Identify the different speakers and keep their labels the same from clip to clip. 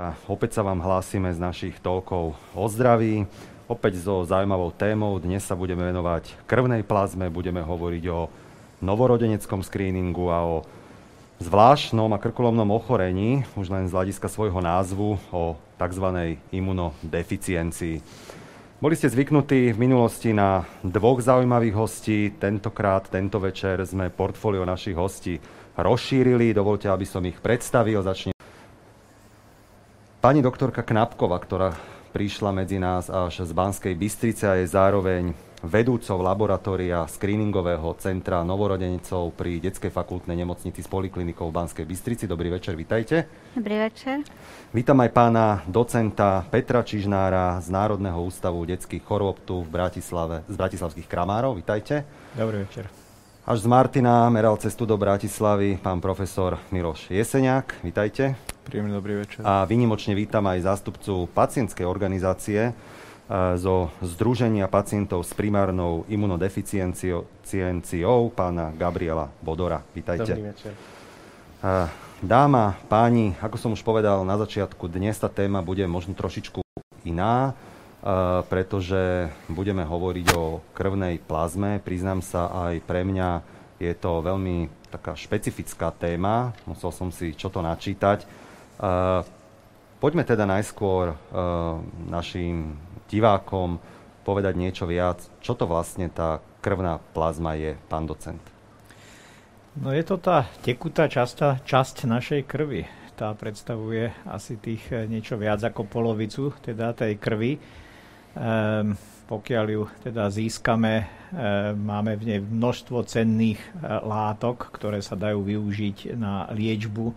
Speaker 1: A opäť sa vám hlásime z našich toľkov o zdraví. Opäť so zaujímavou témou. Dnes sa budeme venovať krvnej plazme, budeme hovoriť o novorodeneckom screeningu a o zvláštnom a krkolomnom ochorení, už len z hľadiska svojho názvu, o tzv. imunodeficiencii. Boli ste zvyknutí v minulosti na dvoch zaujímavých hostí. Tentokrát, tento večer sme portfólio našich hostí rozšírili. Dovolte, aby som ich predstavil. Začne Pani doktorka Knapkova, ktorá prišla medzi nás až z Banskej Bystrice a je zároveň vedúcou laboratória screeningového centra novorodenecov pri Detskej fakultnej nemocnici s poliklinikou v Banskej Bystrici. Dobrý večer, vitajte.
Speaker 2: Dobrý večer.
Speaker 1: Vítam aj pána docenta Petra Čižnára z Národného ústavu detských chorôb tu v Bratislave, z Bratislavských kramárov. Vitajte.
Speaker 3: Dobrý večer.
Speaker 1: Až z Martina meral cestu do Bratislavy pán profesor Miloš Jeseniak. Vitajte.
Speaker 3: Príjemný dobrý večer.
Speaker 1: A vynimočne vítam aj zástupcu pacientskej organizácie e, zo Združenia pacientov s primárnou imunodeficienciou, pána Gabriela Bodora. Vítajte.
Speaker 3: Dobrý večer.
Speaker 1: E, dáma, páni, ako som už povedal na začiatku, dnes tá téma bude možno trošičku iná, pretože budeme hovoriť o krvnej plazme. Priznám sa, aj pre mňa je to veľmi taká špecifická téma. Musel som si čo to načítať. Poďme teda najskôr našim divákom povedať niečo viac. Čo to vlastne tá krvná plazma je, pán docent?
Speaker 3: No je to tá tekutá časť, časť našej krvi. Tá predstavuje asi tých e, niečo viac ako polovicu teda tej krvi. Ehm, pokiaľ ju teda získame, e, máme v nej množstvo cenných e, látok, ktoré sa dajú využiť na liečbu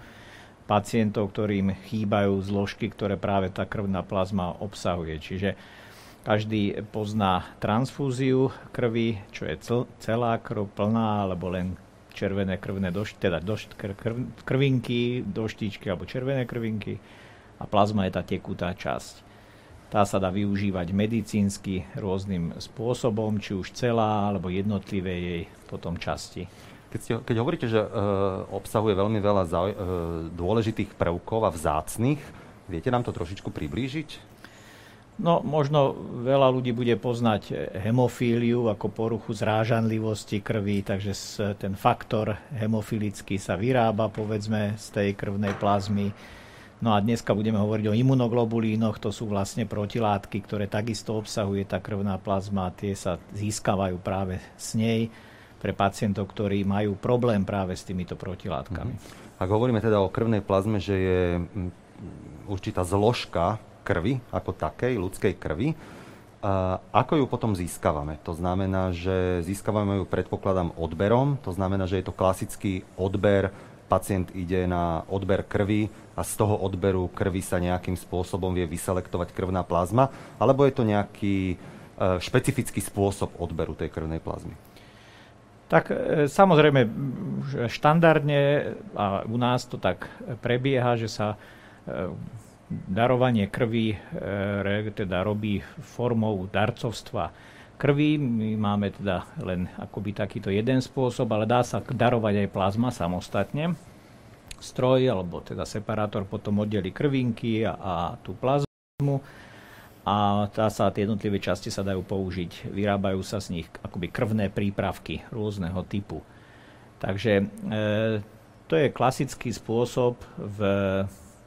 Speaker 3: pacientov, ktorým chýbajú zložky, ktoré práve tá krvná plazma obsahuje. Čiže každý pozná transfúziu krvi, čo je celá krv plná, alebo len červené krvné došť, teda došť, krv, krvinky, doštičky alebo červené krvinky a plazma je tá tekutá časť. Tá sa dá využívať medicínsky rôznym spôsobom, či už celá alebo jednotlivé jej potom časti.
Speaker 1: Keď, ste, keď hovoríte, že e, obsahuje veľmi veľa zau, e, dôležitých prvkov a vzácných, viete nám to trošičku priblížiť?
Speaker 3: No, možno veľa ľudí bude poznať hemofíliu ako poruchu zrážanlivosti krvi, takže ten faktor hemofilický sa vyrába, povedzme, z tej krvnej plazmy. No a dneska budeme hovoriť o imunoglobulínoch, to sú vlastne protilátky, ktoré takisto obsahuje tá krvná plazma, tie sa získavajú práve s nej pre pacientov, ktorí majú problém práve s týmito protilátkami.
Speaker 1: Mm-hmm. Ak hovoríme teda o krvnej plazme, že je určitá zložka krvi ako takej, ľudskej krvi, a ako ju potom získavame? To znamená, že získavame ju, predpokladám, odberom. To znamená, že je to klasický odber. Pacient ide na odber krvi a z toho odberu krvi sa nejakým spôsobom vie vyselektovať krvná plazma. Alebo je to nejaký e, špecifický spôsob odberu tej krvnej plazmy?
Speaker 3: Tak e, samozrejme, štandardne a u nás to tak prebieha, že sa e, darovanie krvi teda robí formou darcovstva krvi. My máme teda len akoby takýto jeden spôsob, ale dá sa darovať aj plazma samostatne. Stroj alebo teda separátor potom oddeli krvinky a, a tú plazmu a tá sa, tie jednotlivé časti sa dajú použiť. Vyrábajú sa z nich akoby krvné prípravky rôzneho typu. Takže e, to je klasický spôsob v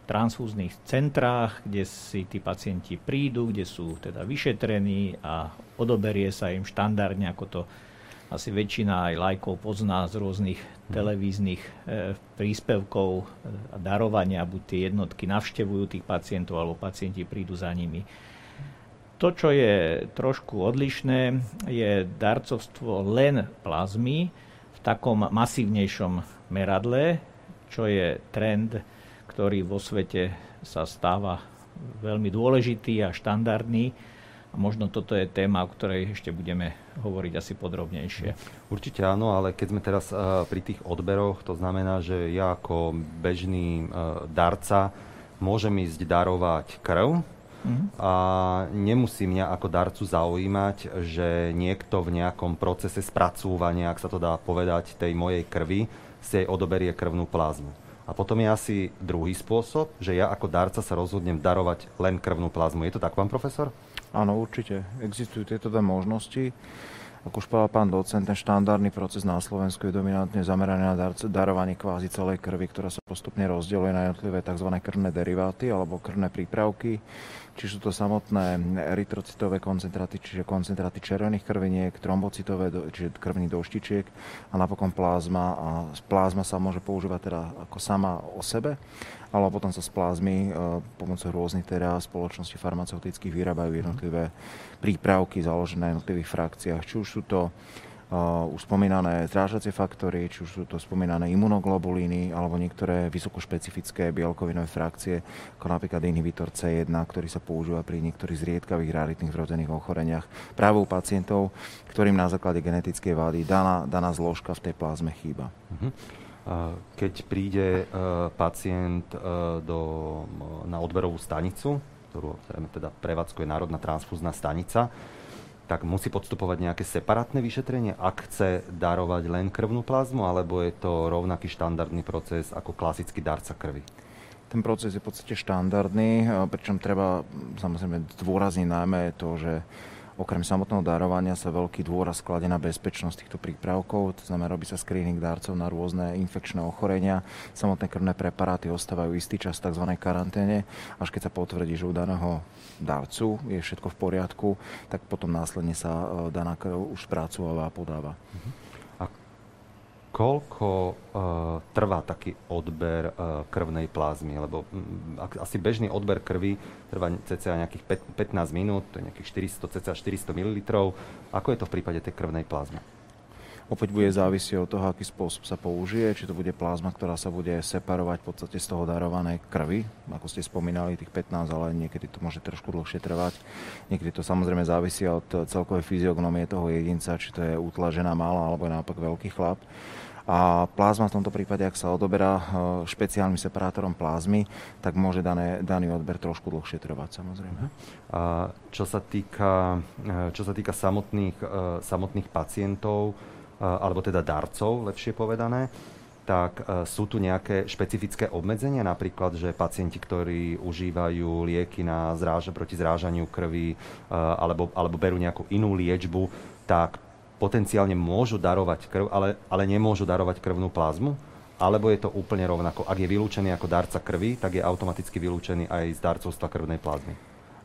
Speaker 3: transfúznych centrách, kde si tí pacienti prídu, kde sú teda vyšetrení a odoberie sa im štandardne, ako to asi väčšina aj lajkov pozná z rôznych mhm. televíznych e, príspevkov a darovania, buď tie jednotky navštevujú tých pacientov, alebo pacienti prídu za nimi. To, čo je trošku odlišné, je darcovstvo len plazmy v takom masívnejšom meradle, čo je trend, ktorý vo svete sa stáva veľmi dôležitý a štandardný. A možno toto je téma, o ktorej ešte budeme hovoriť asi podrobnejšie.
Speaker 1: Určite áno, ale keď sme teraz uh, pri tých odberoch, to znamená, že ja ako bežný uh, darca môžem ísť darovať krv, a nemusí mňa ako darcu zaujímať, že niekto v nejakom procese spracúvania, ak sa to dá povedať, tej mojej krvi, si jej odoberie krvnú plazmu. A potom je asi druhý spôsob, že ja ako darca sa rozhodnem darovať len krvnú plazmu. Je to tak, pán profesor?
Speaker 2: Áno, určite. Existujú tieto dve možnosti. Ako už povedal pán docent, ten štandardný proces na Slovensku je dominantne zameraný na darovanie kvázi celej krvi, ktorá sa postupne rozdeľuje na jednotlivé tzv. krvné deriváty alebo krvné prípravky či sú to samotné erytrocitové koncentráty, čiže koncentráty červených krviniek, trombocitové, čiže krvný doštičiek a napokon plázma. A plázma sa môže používať teda ako sama o sebe, ale potom sa z plázmy e, pomocou rôznych teda spoločností farmaceutických vyrábajú jednotlivé prípravky založené na jednotlivých frakciách. Či už sú to už spomínané zrážacie faktory, či už sú to spomínané imunoglobulíny alebo niektoré vysokošpecifické bielkovinové frakcie, ako napríklad inhibitor C1, ktorý sa používa pri niektorých zriedkavých raritných vrodených ochoreniach práve u pacientov, ktorým na základe genetickej vády daná, daná zložka v tej plazme chýba. Uh-huh.
Speaker 1: Keď príde uh, pacient uh, do, na odberovú stanicu, ktorú teda prevádzkuje Národná transfúzna stanica, tak musí podstupovať nejaké separátne vyšetrenie, ak chce darovať len krvnú plazmu, alebo je to rovnaký štandardný proces ako klasický darca krvi?
Speaker 2: Ten proces je v podstate štandardný, pričom treba samozrejme zdôrazniť najmä to, že Okrem samotného darovania sa veľký dôraz skladie na bezpečnosť týchto prípravkov, to znamená, robí sa screening darcov na rôzne infekčné ochorenia. Samotné krvné preparáty ostávajú istý čas v tzv. karanténe, až keď sa potvrdí, že u daného darcu je všetko v poriadku, tak potom následne sa e, daná krv už spracováva a podáva. Uh-huh
Speaker 1: koľko uh, trvá taký odber uh, krvnej plazmy? Lebo um, asi bežný odber krvi trvá cca nejakých 15 minút, to je nejakých 400, cca 400 ml. Ako je to v prípade tej krvnej plazmy?
Speaker 2: Opäť bude závisieť od toho, aký spôsob sa použije, či to bude plazma, ktorá sa bude separovať v podstate z toho darovanej krvi, ako ste spomínali, tých 15, ale niekedy to môže trošku dlhšie trvať. Niekedy to samozrejme závisí od celkovej fyziognomie toho jedinca, či to je utlažená malá alebo naopak veľký chlap. A plázma v tomto prípade, ak sa odoberá e, špeciálnym separátorom plázmy, tak môže dané, daný odber trošku dlhšie trvať samozrejme.
Speaker 1: A čo sa týka, e, čo sa týka samotných, e, samotných pacientov, alebo teda darcov, lepšie povedané, tak sú tu nejaké špecifické obmedzenia, napríklad, že pacienti, ktorí užívajú lieky na zráže, proti zrážaniu krvi alebo, alebo berú nejakú inú liečbu, tak potenciálne môžu darovať krv, ale, ale nemôžu darovať krvnú plazmu? Alebo je to úplne rovnako? Ak je vylúčený ako darca krvi, tak je automaticky vylúčený aj z darcovstva krvnej plazmy.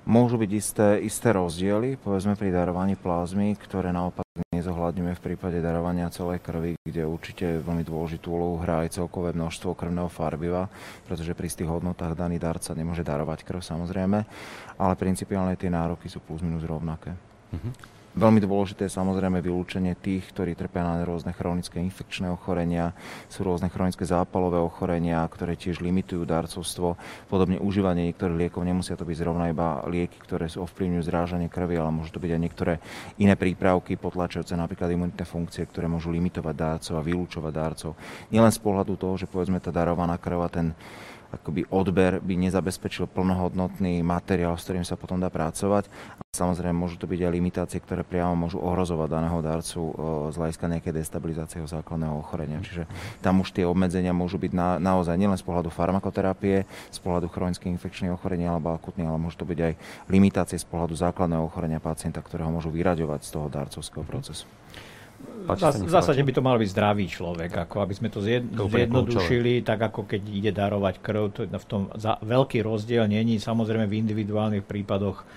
Speaker 2: Môžu byť isté, isté rozdiely, povedzme pri darovaní plazmy, ktoré naopak nezohľadňujeme v prípade darovania celej krvi, kde určite veľmi dôležitú úlohu hrá aj celkové množstvo krvného farbiva, pretože pri tých hodnotách daný darca nemôže darovať krv samozrejme, ale principiálne tie nároky sú plus minus rovnaké. Uh-huh. Veľmi dôležité je samozrejme vylúčenie tých, ktorí trpia na rôzne chronické infekčné ochorenia, sú rôzne chronické zápalové ochorenia, ktoré tiež limitujú darcovstvo. Podobne užívanie niektorých liekov nemusia to byť zrovna iba lieky, ktoré sú ovplyvňujú zrážanie krvi, ale môžu to byť aj niektoré iné prípravky potlačujúce napríklad imunitné funkcie, ktoré môžu limitovať darcov a vylúčovať darcov. Nielen z pohľadu toho, že povedzme tá darovaná krv a ten akoby odber by nezabezpečil plnohodnotný materiál, s ktorým sa potom dá pracovať. Samozrejme môžu to byť aj limitácie, ktoré priamo môžu ohrozovať daného darcu z hľadiska nejakej destabilizácie základného ochorenia. Čiže tam už tie obmedzenia môžu byť na, naozaj nielen z pohľadu farmakoterapie, z pohľadu chronických infekčných ochorenia alebo akutných, ale môžu to byť aj limitácie z pohľadu základného ochorenia pacienta, ktorého môžu vyraďovať z toho darcovského procesu.
Speaker 3: V zásade by to mal byť zdravý človek, ako aby sme to zjednodušili, tak ako keď ide darovať krv, to v tom za, veľký rozdiel není. Samozrejme v individuálnych prípadoch,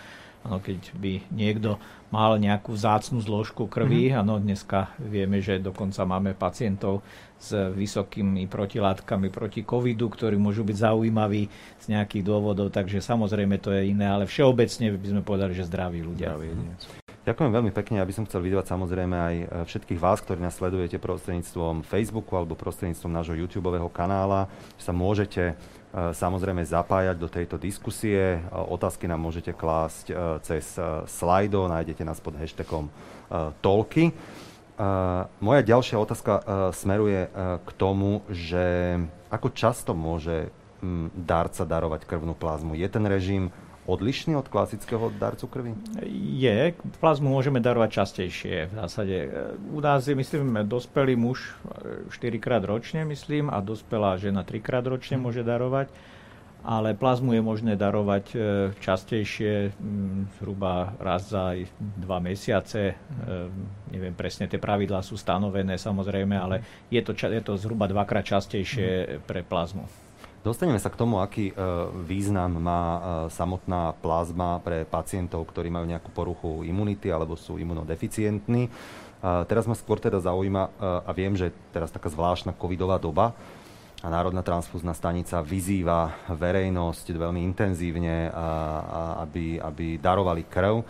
Speaker 3: ano, keď by niekto mal nejakú vzácnu zložku krvi, mm-hmm. ano, dneska vieme, že dokonca máme pacientov s vysokými protilátkami proti covidu, ktorí môžu byť zaujímaví z nejakých dôvodov, takže samozrejme to je iné, ale všeobecne by sme povedali, že zdraví ľudia. Zdraví,
Speaker 1: Ďakujem veľmi pekne, aby som chcel vydávať samozrejme aj e, všetkých vás, ktorí nás sledujete prostredníctvom Facebooku alebo prostredníctvom nášho YouTube kanála. Sa môžete samozrejme zapájať do tejto diskusie. E, otázky nám môžete klásť cez slajdo, nájdete nás pod hashtagom Tolky. Moja ďalšia otázka smeruje k tomu, že ako často môže darca darovať krvnú plazmu. Je ten režim odlišný od klasického darcu krvi?
Speaker 3: Je. Plazmu môžeme darovať častejšie v zásade. U nás je, myslím, dospelý muž 4 krát ročne, myslím, a dospelá žena 3 krát ročne môže darovať ale plazmu je možné darovať e, častejšie, zhruba raz za dva mesiace. E, neviem presne, tie pravidlá sú stanovené samozrejme, ale je to, je to zhruba dvakrát častejšie pre plazmu.
Speaker 1: Dostaneme sa k tomu, aký e, význam má samotná plazma pre pacientov, ktorí majú nejakú poruchu imunity alebo sú imunodeficientní. Teraz ma skôr teda zaujíma, a viem, že teraz taká zvláštna covidová doba, a Národná transfúzna stanica vyzýva verejnosť veľmi intenzívne, aby, aby darovali krv.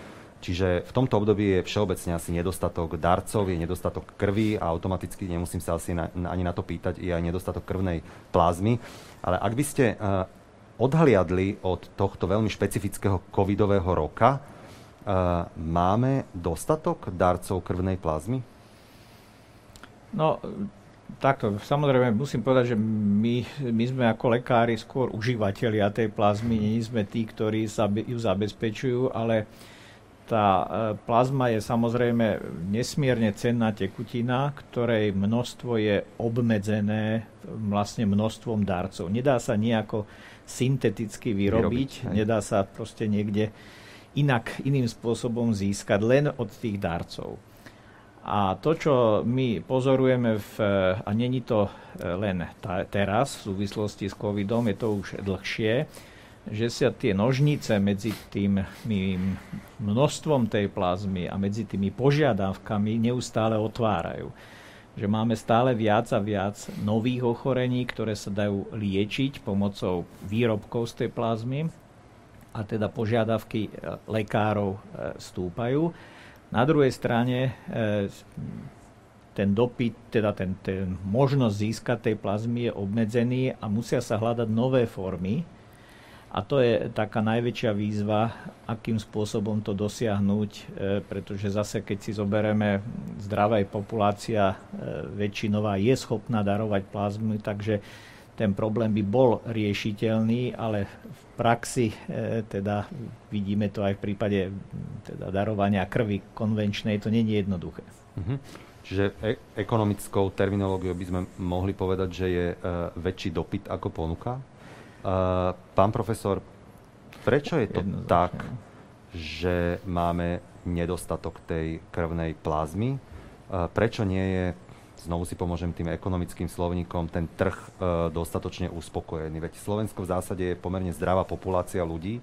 Speaker 1: Čiže v tomto období je všeobecne asi nedostatok darcov, je nedostatok krvi a automaticky nemusím sa asi na, ani na to pýtať, je aj nedostatok krvnej plazmy. Ale ak by ste uh, odhliadli od tohto veľmi špecifického covidového roka, uh, máme dostatok darcov krvnej plazmy?
Speaker 3: No, takto, samozrejme musím povedať, že my, my sme ako lekári skôr užívateľia tej plazmy, nie sme tí, ktorí sa ju zabezpečujú, ale tá e, plazma je samozrejme nesmierne cenná tekutina, ktorej množstvo je obmedzené vlastne množstvom darcov. Nedá sa nejako synteticky vyrobiť, vyrobiť nedá sa proste niekde inak, iným spôsobom získať len od tých darcov. A to, čo my pozorujeme, v, a není to e, len ta, teraz v súvislosti s covidom, je to už dlhšie, že sa tie nožnice medzi tým množstvom tej plazmy a medzi tými požiadavkami neustále otvárajú. Že máme stále viac a viac nových ochorení, ktoré sa dajú liečiť pomocou výrobkov z tej plazmy a teda požiadavky e, lekárov e, stúpajú na druhej strane e, ten dopyt, teda ten, ten možnosť získať tej plazmy je obmedzený a musia sa hľadať nové formy. A to je taká najväčšia výzva, akým spôsobom to dosiahnuť, e, pretože zase keď si zoberieme, zdravá populácia e, väčšinová je schopná darovať plazmy, takže ten problém by bol riešiteľný, ale v praxi e, teda vidíme to aj v prípade teda darovania krvi konvenčnej, to nie je jednoduché.
Speaker 1: Uh-huh. Čiže e- ekonomickou terminológiou by sme mohli povedať, že je väčší dopyt ako ponuka. Pán profesor, prečo je to tak, že máme nedostatok tej krvnej plazmy? E, prečo nie je znovu si pomôžem tým ekonomickým slovníkom, ten trh e, dostatočne uspokojený. Veď Slovensko v zásade je pomerne zdravá populácia ľudí. E,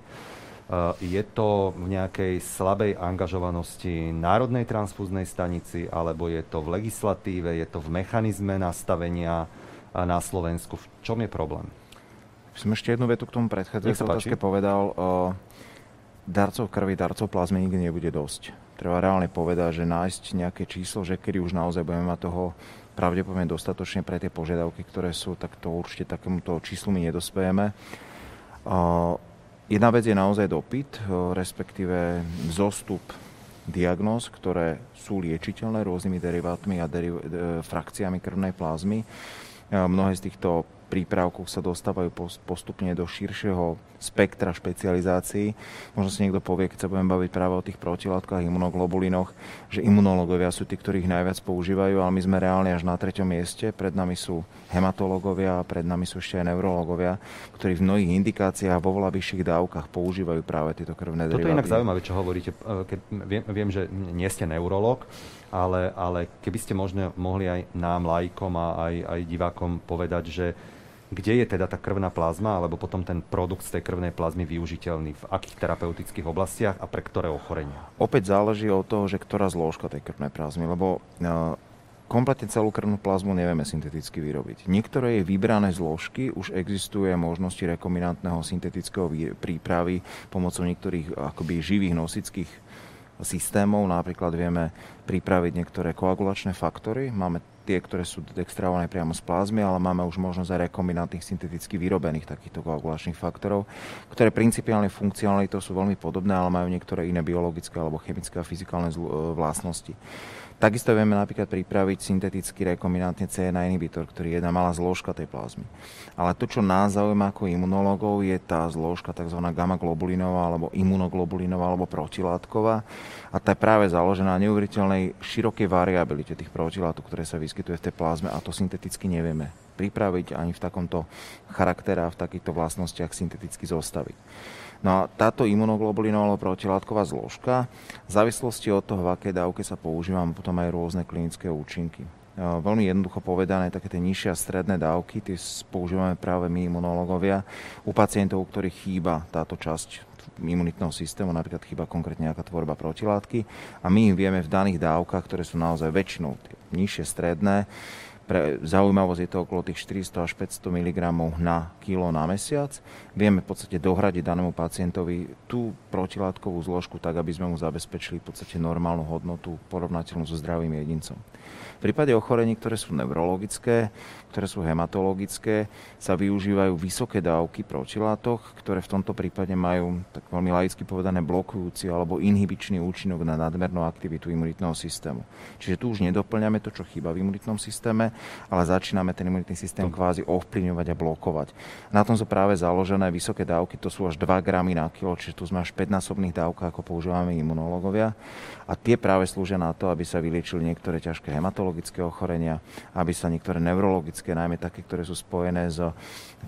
Speaker 1: je to v nejakej slabej angažovanosti Národnej transfúznej stanici, alebo je to v legislatíve, je to v mechanizme nastavenia na Slovensku. V čom je problém?
Speaker 2: Som ešte jednu vetu k tomu predchádzajúcej otázke povedal. darcov krvi, darcov plazmy nikdy nebude dosť treba reálne povedať, že nájsť nejaké číslo, že kedy už naozaj budeme mať toho pravdepodobne dostatočne pre tie požiadavky, ktoré sú, tak to určite takémuto číslu my nedospejeme. Jedna vec je naozaj dopyt, respektíve zostup diagnóz, ktoré sú liečiteľné rôznymi derivátmi a deriv- e, frakciami krvnej plazmy. Mnohé z týchto prípravkoch sa dostávajú postupne do širšieho spektra špecializácií. Možno si niekto povie, keď sa budeme baviť práve o tých protilátkach, imunoglobulinoch, že imunológovia sú tí, ktorí ich najviac používajú, ale my sme reálne až na treťom mieste. Pred nami sú hematológovia a pred nami sú ešte aj neurológovia, ktorí v mnohých indikáciách vo veľa vyšších dávkach používajú práve tieto krvné deriváty.
Speaker 1: Toto je inak zaujímavé, čo hovoríte. Keď viem, viem že nie ste neurológ, ale, ale keby ste možno mohli aj nám, lajkom a aj, aj divákom povedať, že kde je teda tá krvná plazma, alebo potom ten produkt z tej krvnej plazmy využiteľný, v akých terapeutických oblastiach a pre ktoré ochorenia?
Speaker 2: Opäť záleží od toho, že ktorá zložka tej krvnej plazmy, lebo uh, kompletne celú krvnú plazmu nevieme synteticky vyrobiť. Niektoré jej vybrané zložky už existuje možnosti rekombinantného syntetického prípravy pomocou niektorých akoby živých nosických systémov. Napríklad vieme pripraviť niektoré koagulačné faktory. Máme tie, ktoré sú extrahované priamo z plazmy, ale máme už možnosť aj rekombinantných synteticky vyrobených takýchto koagulačných faktorov, ktoré principiálne funkcionalitou sú veľmi podobné, ale majú niektoré iné biologické alebo chemické a fyzikálne vlastnosti. Takisto vieme napríklad pripraviť syntetický rekombinantný CNA inhibitor, ktorý je jedna malá zložka tej plazmy. Ale to, čo nás zaujíma ako imunológov, je tá zložka tzv. gamma-globulinová alebo imunoglobulinová alebo protilátková. A tá je práve založená na neuveriteľnej širokej variabilite tých protilátok, ktoré sa vyskytuje v tej plazme a to synteticky nevieme pripraviť ani v takomto charaktere a v takýchto vlastnostiach synteticky zostaviť. No a táto imunoglobulinová protilátková zložka, v závislosti od toho, v akej dávke sa používa, potom aj rôzne klinické účinky. Veľmi jednoducho povedané, také tie nižšie a stredné dávky, tie používame práve my imunológovia u pacientov, u ktorých chýba táto časť imunitného systému, napríklad chýba konkrétne nejaká tvorba protilátky a my im vieme v daných dávkach, ktoré sú naozaj väčšinou nižšie, stredné, pre zaujímavosť je to okolo tých 400 až 500 mg na kilo na mesiac. Vieme v podstate dohradiť danému pacientovi tú protilátkovú zložku tak, aby sme mu zabezpečili v podstate normálnu hodnotu porovnateľnú so zdravým jedincom. V prípade ochorení, ktoré sú neurologické, ktoré sú hematologické, sa využívajú vysoké dávky protilátok, ktoré v tomto prípade majú, tak veľmi laicky povedané, blokujúci alebo inhibičný účinok na nadmernú aktivitu imunitného systému. Čiže tu už nedoplňame to, čo chýba v imunitnom systéme, ale začíname ten imunitný systém kvázi ovplyvňovať a blokovať. Na tom sú práve založené vysoké dávky, to sú až 2 gramy na kilo, čiže tu sme až 5-násobných dávkach, ako používame imunológovia. A tie práve slúžia na to, aby sa vyliečili niektoré ťažké hematologické ochorenia, aby sa niektoré neurologické, najmä také, ktoré sú spojené s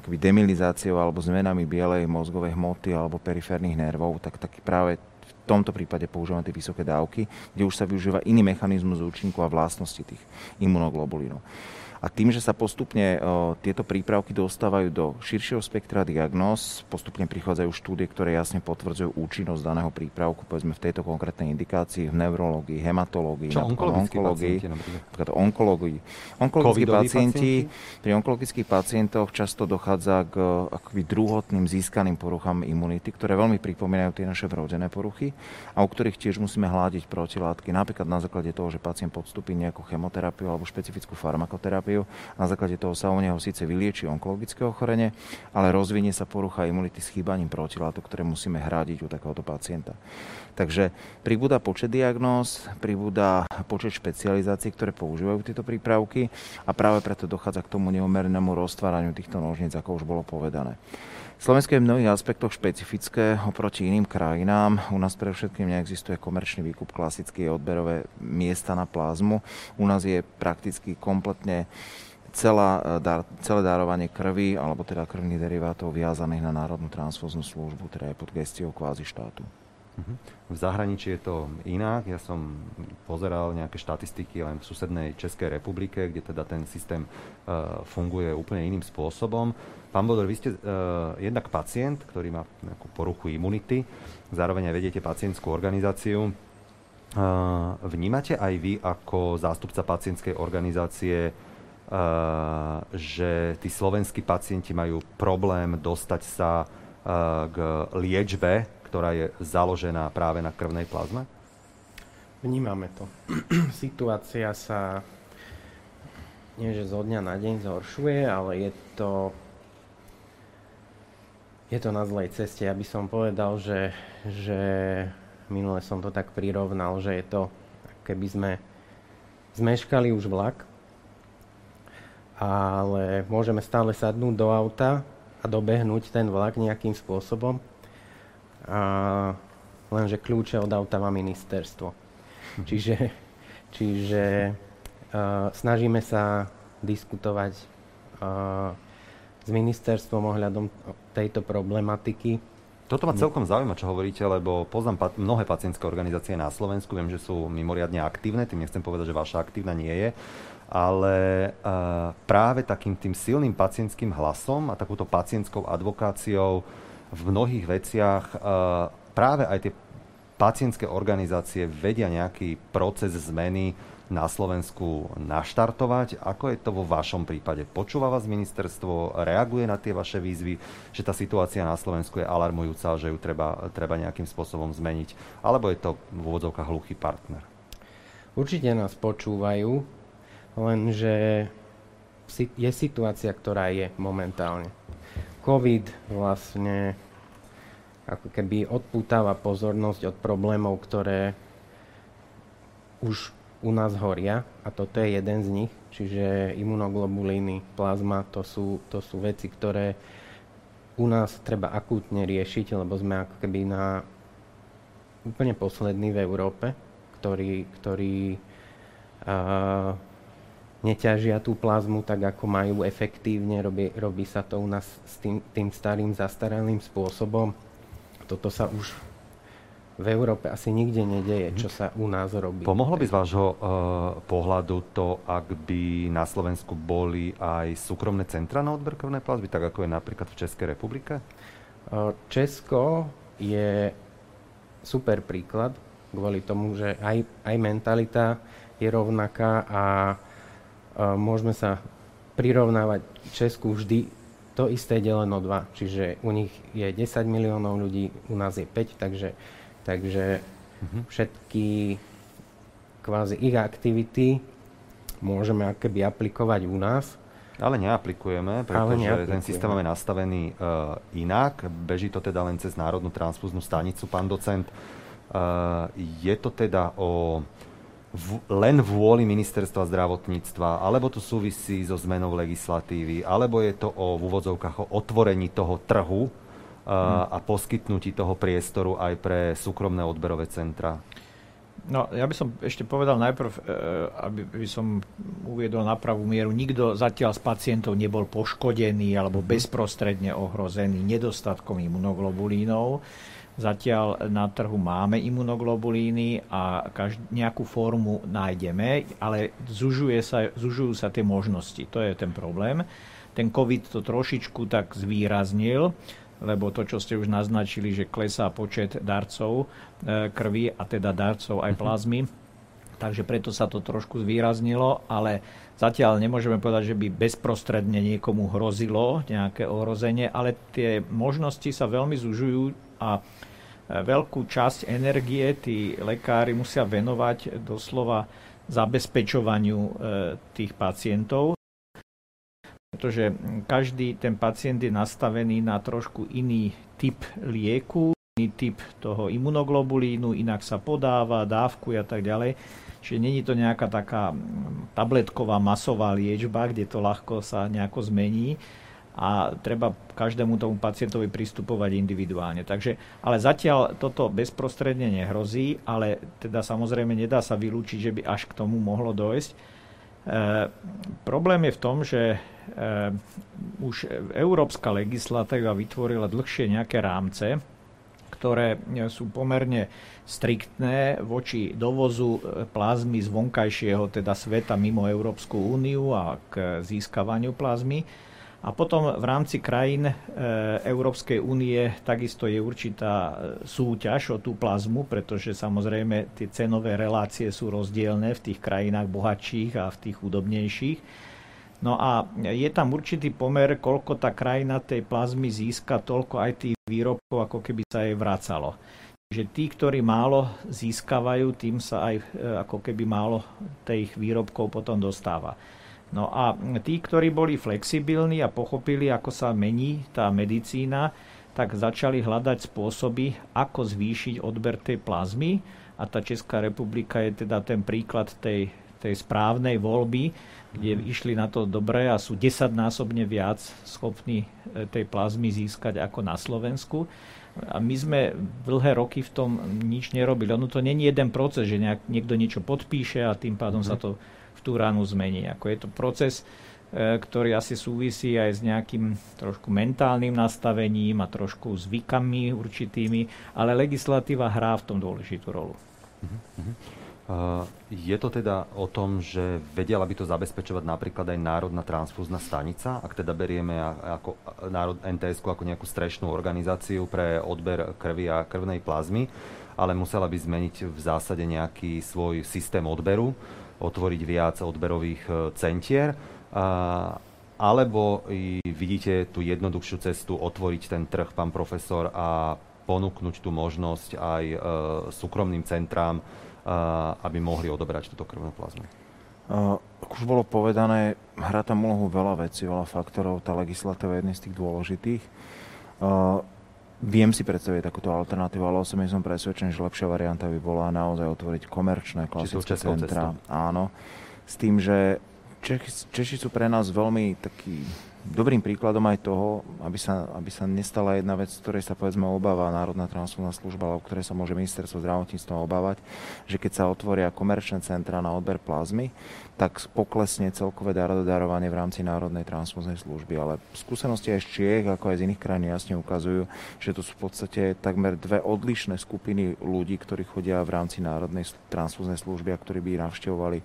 Speaker 2: demilizáciou alebo zmenami bielej mozgovej hmoty alebo periférnych nervov, tak, tak práve v tomto prípade používame tie vysoké dávky, kde už sa využíva iný mechanizmus účinku a vlastnosti tých imunoglobulínov. A tým, že sa postupne tieto prípravky dostávajú do širšieho spektra diagnóz, postupne prichádzajú štúdie, ktoré jasne potvrdzujú účinnosť daného prípravku, povedzme v tejto konkrétnej indikácii, v neurológii, hematológii,
Speaker 1: Čo, onkológii,
Speaker 2: napríklad? onkológii. Onkologickí pacienti, pacienti, pri onkologických pacientoch často dochádza k akoby druhotným získaným poruchám imunity, ktoré veľmi pripomínajú tie naše vrodené poruchy a u ktorých tiež musíme hľadiť protilátky, napríklad na základe toho, že pacient podstúpi nejakú chemoterapiu alebo špecifickú farmakoterapiu terapiu. Na základe toho sa u neho síce vylieči onkologické ochorenie, ale rozvinie sa porucha imunity s chýbaním protilátok, ktoré musíme hradiť u takéhoto pacienta. Takže pribúda počet diagnóz, pribúda počet špecializácií, ktoré používajú tieto prípravky a práve preto dochádza k tomu neumernému roztváraniu týchto nožníc, ako už bolo povedané. Slovensko je v mnohých aspektoch špecifické oproti iným krajinám. U nás pre všetkým neexistuje komerčný výkup, klasické odberové miesta na plazmu. U nás je prakticky kompletne celá, dar, celé darovanie krvi alebo teda krvných derivátov viazaných na Národnú transfúznu službu, teda je pod gestiou kvázi štátu.
Speaker 1: Mhm. V zahraničí je to inak. Ja som pozeral nejaké štatistiky len v susednej Českej republike, kde teda ten systém uh, funguje úplne iným spôsobom. Pán Bodor, vy ste uh, jednak pacient, ktorý má nejakú poruchu imunity, zároveň aj vediete pacientskú organizáciu. Uh, vnímate aj vy ako zástupca pacientskej organizácie, že tí slovenskí pacienti majú problém dostať sa k liečbe ktorá je založená práve na krvnej plazme?
Speaker 4: Vnímame to. Situácia sa nie že zo dňa na deň zhoršuje, ale je to je to na zlej ceste. Ja by som povedal, že, že minule som to tak prirovnal, že je to, keby sme zmeškali už vlak, ale môžeme stále sadnúť do auta a dobehnúť ten vlak nejakým spôsobom a lenže kľúče od auta má ministerstvo. Mhm. Čiže, čiže uh, snažíme sa diskutovať uh, s ministerstvom ohľadom tejto problematiky.
Speaker 1: Toto ma celkom zaujíma, čo hovoríte, lebo poznám pa- mnohé pacientské organizácie na Slovensku, viem, že sú mimoriadne aktívne, tým nechcem povedať, že vaša aktívna nie je, ale uh, práve takým tým silným pacientským hlasom a takúto pacientskou advokáciou v mnohých veciach e, práve aj tie pacientské organizácie vedia nejaký proces zmeny na Slovensku naštartovať. Ako je to vo vašom prípade? Počúva vás ministerstvo, reaguje na tie vaše výzvy, že tá situácia na Slovensku je alarmujúca, že ju treba, treba nejakým spôsobom zmeniť? Alebo je to v úvodzovkách hluchý partner?
Speaker 4: Určite nás počúvajú, lenže je situácia, ktorá je momentálne. COVID vlastne ako keby odpútava pozornosť od problémov, ktoré už u nás horia a toto je jeden z nich, čiže imunoglobulíny, plazma, to sú, to sú veci, ktoré u nás treba akútne riešiť, lebo sme ako keby na úplne poslední v Európe, ktorí, ktorí uh, neťažia tú plazmu tak, ako majú efektívne. Robí, robí sa to u nás s tým, tým starým, zastaralým spôsobom. Toto sa už v Európe asi nikde nedeje, čo sa u nás robí.
Speaker 1: Pomohlo by z vášho uh, pohľadu to, ak by na Slovensku boli aj súkromné centra na odber krvnej plazmy, tak ako je napríklad v Českej republike?
Speaker 4: Uh, Česko je super príklad kvôli tomu, že aj, aj mentalita je rovnaká a môžeme sa prirovnávať Česku vždy to isté deleno 2. Čiže u nich je 10 miliónov ľudí, u nás je 5, takže Takže uh-huh. všetky kvázi ich aktivity môžeme akéby aplikovať u nás.
Speaker 1: Ale neaplikujeme, pretože neaplikujeme. ten systém máme nastavený uh, inak. Beží to teda len cez Národnú transfúznu stanicu, pán docent. Uh, je to teda o v, len vôli ministerstva zdravotníctva, alebo to súvisí so zmenou legislatívy, alebo je to o, v úvodzovkách o otvorení toho trhu a poskytnutí toho priestoru aj pre súkromné odberové centra?
Speaker 3: No, ja by som ešte povedal najprv, e, aby by som uviedol na pravú mieru, nikto zatiaľ z pacientov nebol poškodený alebo bezprostredne ohrozený nedostatkom imunoglobulínov. Zatiaľ na trhu máme imunoglobulíny a každ- nejakú formu nájdeme, ale zužuje sa, zužujú sa tie možnosti. To je ten problém. Ten COVID to trošičku tak zvýraznil lebo to, čo ste už naznačili, že klesá počet darcov e, krvi a teda darcov aj mhm. plazmy, takže preto sa to trošku zvýraznilo, ale zatiaľ nemôžeme povedať, že by bezprostredne niekomu hrozilo nejaké ohrozenie, ale tie možnosti sa veľmi zužujú a e, veľkú časť energie tí lekári musia venovať doslova zabezpečovaniu e, tých pacientov pretože každý ten pacient je nastavený na trošku iný typ lieku, iný typ toho imunoglobulínu, inak sa podáva, dávkuje a tak ďalej. Čiže není to nejaká taká tabletková masová liečba, kde to ľahko sa nejako zmení a treba každému tomu pacientovi pristupovať individuálne. Takže, ale zatiaľ toto bezprostredne nehrozí, ale teda samozrejme nedá sa vylúčiť, že by až k tomu mohlo dojsť. E, problém je v tom, že Ehm, už európska legislatíva vytvorila dlhšie nejaké rámce, ktoré e, sú pomerne striktné voči dovozu e, plazmy z vonkajšieho teda sveta mimo Európsku úniu a k získavaniu plazmy. A potom v rámci krajín e, Európskej únie takisto je určitá súťaž o tú plazmu, pretože samozrejme tie cenové relácie sú rozdielne v tých krajinách bohatších a v tých chudobnejších. No a je tam určitý pomer, koľko tá krajina tej plazmy získa, toľko aj tých výrobkov, ako keby sa jej vracalo. Čiže tí, ktorí málo získavajú, tým sa aj e, ako keby málo tých výrobkov potom dostáva. No a tí, ktorí boli flexibilní a pochopili, ako sa mení tá medicína, tak začali hľadať spôsoby, ako zvýšiť odber tej plazmy. A tá Česká republika je teda ten príklad tej, tej správnej voľby, kde išli na to dobre a sú desaťnásobne viac schopní e, tej plazmy získať ako na Slovensku. A my sme dlhé roky v tom nič nerobili. Ono to není jeden proces, že nejak, niekto niečo podpíše a tým pádom mm-hmm. sa mhm. to tú ránu zmení. Ako je to proces, e, ktorý asi súvisí aj s nejakým trošku mentálnym nastavením a trošku zvykami určitými, ale legislatíva hrá v tom dôležitú rolu. Mm-hmm.
Speaker 1: Je to teda o tom, že vedela by to zabezpečovať napríklad aj Národná transfúzna stanica, ak teda berieme ako národ, nts ako nejakú strešnú organizáciu pre odber krvi a krvnej plazmy, ale musela by zmeniť v zásade nejaký svoj systém odberu, otvoriť viac odberových e, centier, alebo vidíte tú jednoduchšiu cestu otvoriť ten trh, pán profesor, a ponúknuť tú možnosť aj e, súkromným centrám aby mohli odobrať túto krvnú plazmu?
Speaker 2: Ako už bolo povedané, hrá tam úlohu veľa vecí, veľa faktorov. Tá legislatíva je jedný z tých dôležitých. Viem si predstaviť takúto alternatívu, ale osobne som presvedčený, že lepšia varianta by bola naozaj otvoriť komerčné klasické centra. Áno, s tým, že Češi, Češi sú pre nás veľmi taký dobrým príkladom aj toho, aby sa, aby sa nestala jedna vec, ktorej sa povedzme obáva Národná transfúzna služba, alebo ktorej sa môže ministerstvo zdravotníctva obávať, že keď sa otvoria komerčné centra na odber plazmy, tak poklesne celkové darovanie v rámci Národnej transfúznej služby. Ale skúsenosti aj z Čiech, ako aj z iných krajín jasne ukazujú, že to sú v podstate takmer dve odlišné skupiny ľudí, ktorí chodia v rámci Národnej transfúznej služby a ktorí by navštevovali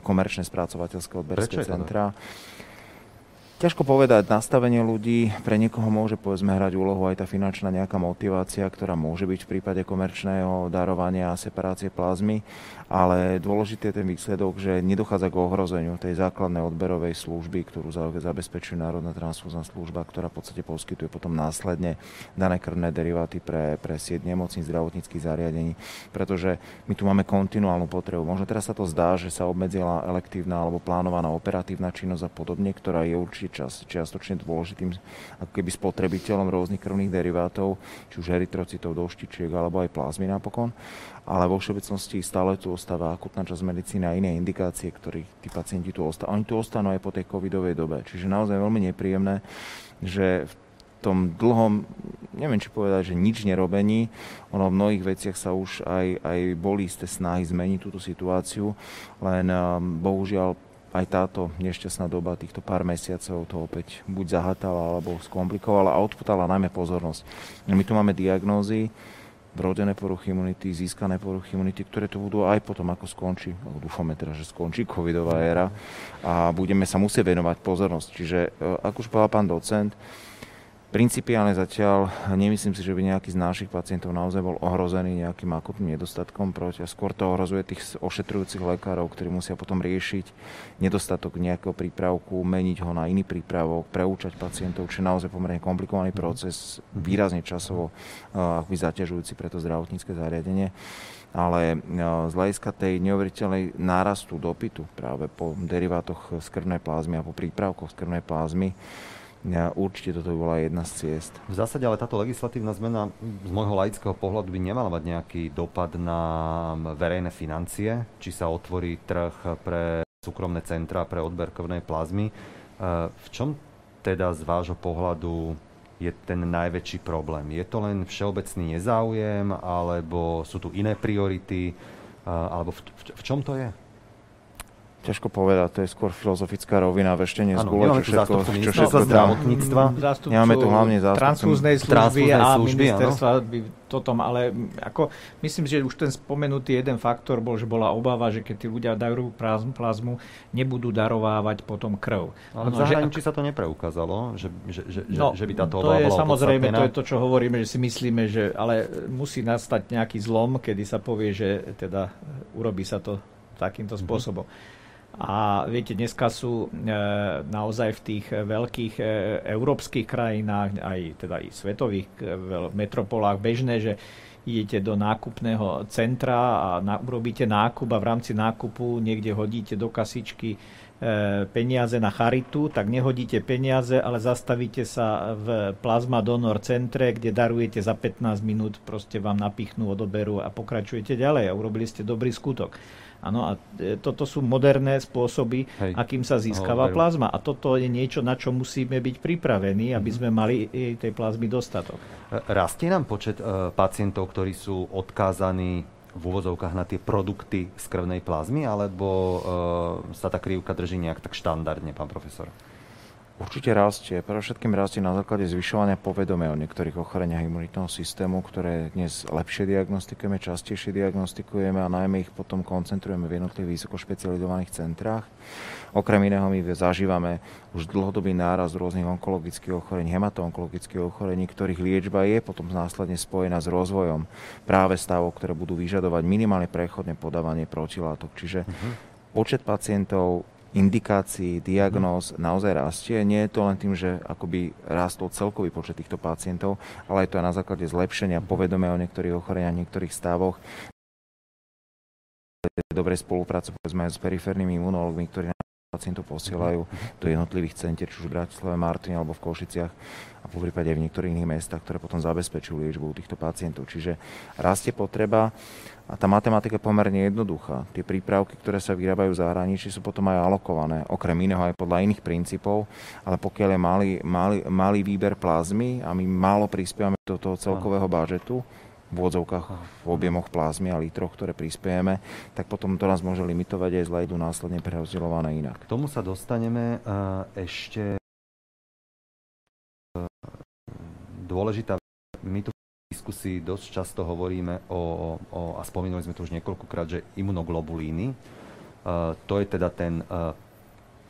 Speaker 2: komerčné spracovateľské odberské centra. To? Ťažko povedať, nastavenie ľudí pre niekoho môže povedzme hrať úlohu aj tá finančná nejaká motivácia, ktorá môže byť v prípade komerčného darovania a separácie plazmy, ale dôležitý je ten výsledok, že nedochádza k ohrozeniu tej základnej odberovej služby, ktorú zabezpečuje Národná transfúzna služba, ktorá v podstate poskytuje potom následne dané krvné deriváty pre, pre sieť nemocníc, zdravotníckých zariadení, pretože my tu máme kontinuálnu potrebu. Možno teraz sa to zdá, že sa obmedzila elektívna alebo plánovaná operatívna činnosť a podobne, ktorá je určite čas, čiastočne dôležitým ako keby spotrebiteľom rôznych krvných derivátov, či už erytrocitov, doštičiek alebo aj plazmy napokon. Ale vo všeobecnosti stále tu ostáva akutná časť medicíny a iné indikácie, ktorých tí pacienti tu ostávajú. Oni tu ostanú aj po tej covidovej dobe. Čiže naozaj veľmi nepríjemné, že v tom dlhom, neviem či povedať, že nič nerobení, ono v mnohých veciach sa už aj, aj boli isté snahy zmeniť túto situáciu, len um, bohužiaľ aj táto nešťastná doba, týchto pár mesiacov to opäť buď zahatala alebo skomplikovala a odputala najmä pozornosť. My tu máme diagnózy, vrodené poruchy imunity, získané poruchy imunity, ktoré tu budú aj potom, ako skončí, alebo dúfame teda, že skončí covidová éra a budeme sa musieť venovať pozornosť. Čiže, e, ako už povedal pán docent, Principiálne zatiaľ nemyslím si, že by nejaký z našich pacientov naozaj bol ohrozený nejakým akutným nedostatkom proti a skôr to ohrozuje tých ošetrujúcich lekárov, ktorí musia potom riešiť nedostatok nejakého prípravku, meniť ho na iný prípravok, preúčať pacientov, čo je naozaj pomerne komplikovaný proces, výrazne časovo akoby zaťažujúci pre to zdravotnícke zariadenie. Ale z hľadiska tej neuveriteľnej nárastu dopytu práve po derivátoch z krvnej plázmy a po prípravkoch z krvnej plázmy ja, určite toto by bola jedna z ciest.
Speaker 1: V zásade ale táto legislatívna zmena z môjho laického pohľadu by nemala mať nejaký dopad na verejné financie, či sa otvorí trh pre súkromné centra pre odber krvnej plazmy. E, v čom teda z vášho pohľadu je ten najväčší problém? Je to len všeobecný nezáujem, alebo sú tu iné priority, e, alebo v, v, v čom to je?
Speaker 2: Ťažko povedať, to je skôr filozofická rovina, vešte nezgule,
Speaker 1: čo všetko, čo všetko zdravotníctva.
Speaker 2: Nemáme tu hlavne zástupcu
Speaker 3: transfúznej služby, transfúznej a služby, ministerstva by toto, ale ako, myslím, že už ten spomenutý jeden faktor bol, že bola obava, že keď tí ľudia darujú plazmu, plazmu nebudú darovávať potom krv.
Speaker 1: Ale v zahraničí sa to nepreukázalo, že, že, že, no, že by táto
Speaker 3: obava to je bola samozrejme, to je to, čo hovoríme, že si myslíme, že ale musí nastať nejaký zlom, kedy sa povie, že teda urobí sa to takýmto mhm. spôsobom. Mm-hmm. A viete, dneska sú e, naozaj v tých veľkých e, európskych krajinách, aj teda i svetových e, metropolách bežné, že idete do nákupného centra a na, urobíte nákup a v rámci nákupu niekde hodíte do kasičky e, peniaze na charitu, tak nehodíte peniaze, ale zastavíte sa v Plasma Donor centre, kde darujete za 15 minút, proste vám napichnú, odoberú a pokračujete ďalej a urobili ste dobrý skutok. Áno, a e, toto sú moderné spôsoby, Hej. akým sa získava plazma. A toto je niečo, na čo musíme byť pripravení, aby mhm. sme mali tej plazmy dostatok.
Speaker 1: E, rastie nám počet e, pacientov, ktorí sú odkázaní v úvozovkách na tie produkty z krvnej plazmy, alebo e, sa tá krivka drží nejak tak štandardne, pán profesor?
Speaker 2: Určite rastie. Pre všetkým rastie na základe zvyšovania povedomia o niektorých ochoreniach imunitného systému, ktoré dnes lepšie diagnostikujeme, častejšie diagnostikujeme a najmä ich potom koncentrujeme v jednotlivých vysokošpecializovaných centrách. Okrem iného my zažívame už dlhodobý náraz rôznych onkologických ochorení, hematoonkologických ochorení, ktorých liečba je potom následne spojená s rozvojom práve stavov, ktoré budú vyžadovať minimálne prechodné podávanie protilátok. Čiže uh-huh. počet pacientov indikácií, diagnóz naozaj rastie. Nie je to len tým, že akoby rástol celkový počet týchto pacientov, ale je to aj na základe zlepšenia povedomia o niektorých ochoreniach, niektorých stavoch. Dobrej spolupráce povedzme aj s periférnymi imunológmi, ktorí pacientov posielajú do jednotlivých centier, či už v Bratislave, Martine alebo v Košiciach a po prípade aj v niektorých iných mestách, ktoré potom zabezpečujú liečbu týchto pacientov. Čiže rastie potreba a tá matematika je pomerne jednoduchá. Tie prípravky, ktoré sa vyrábajú v zahraničí, sú potom aj alokované, okrem iného aj podľa iných princípov, ale pokiaľ je malý, malý, malý výber plazmy a my málo prispievame do toho celkového budžetu, v odzovkách v objemoch plazmy a litroch, ktoré prispiejeme, tak potom to nás môže limitovať aj z lejdu následne prerozdeľované inak.
Speaker 1: K tomu sa dostaneme ešte dôležitá my tu diskusii dosť často hovoríme o, o a spomínali sme to už niekoľkokrát, že imunoglobulíny, uh, to je teda ten,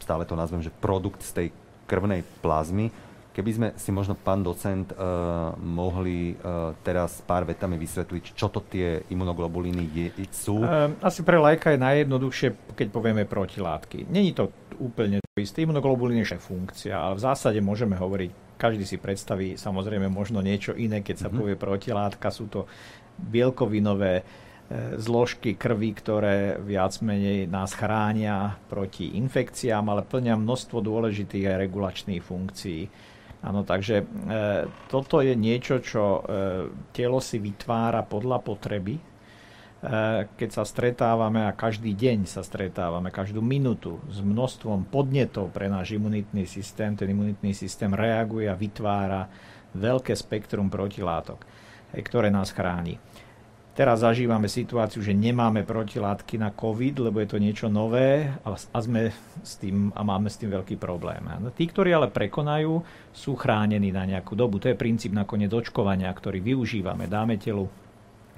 Speaker 1: stále to nazvem, že produkt z tej krvnej plazmy. Keby sme si možno, pán docent, uh, mohli uh, teraz pár vetami vysvetliť, čo to tie imunoglobulíny je, sú?
Speaker 3: Um, asi pre lajka je najjednoduchšie, keď povieme protilátky. Není to úplne to isté. Imunoglobulín je funkcia, ale v zásade môžeme hovoriť každý si predstaví samozrejme možno niečo iné, keď sa mm-hmm. povie protilátka. Sú to bielkovinové e, zložky krvi, ktoré viac menej nás chránia proti infekciám, ale plnia množstvo dôležitých aj regulačných funkcií. Áno, takže e, toto je niečo, čo e, telo si vytvára podľa potreby Eh, keď sa stretávame a každý deň sa stretávame, každú minútu s množstvom podnetov pre náš imunitný systém, ten imunitný systém reaguje a vytvára veľké spektrum protilátok, eh, ktoré nás chráni. Teraz zažívame situáciu, že nemáme protilátky na COVID, lebo je to niečo nové a, sme s tým, a máme s tým veľký problém. Tí, ktorí ale prekonajú, sú chránení na nejakú dobu. To je princíp nakoniec očkovania, ktorý využívame. Dáme telu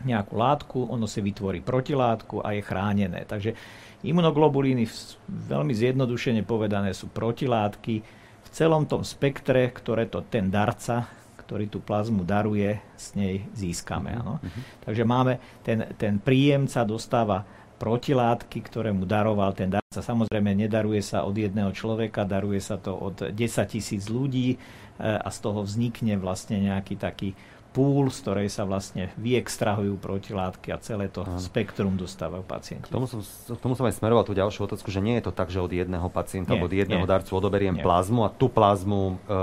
Speaker 3: nejakú látku, ono si vytvorí protilátku a je chránené. Takže imunoglobulíny, veľmi zjednodušene povedané, sú protilátky v celom tom spektre, ktoré to ten darca, ktorý tú plazmu daruje, s nej získame. Ano. Uh-huh. Takže máme, ten, ten príjemca dostáva protilátky, ktoré mu daroval ten darca. Samozrejme, nedaruje sa od jedného človeka, daruje sa to od 10 tisíc ľudí e, a z toho vznikne vlastne nejaký taký púl, z ktorej sa vlastne vyextrahujú protilátky a celé to Áno. spektrum dostávajú pacienti.
Speaker 1: K tomu, som, k tomu som aj smeroval tú ďalšiu otázku, že nie je to tak, že od jedného pacienta alebo od jedného nie, darcu odoberiem nie. plazmu a tú plazmu e,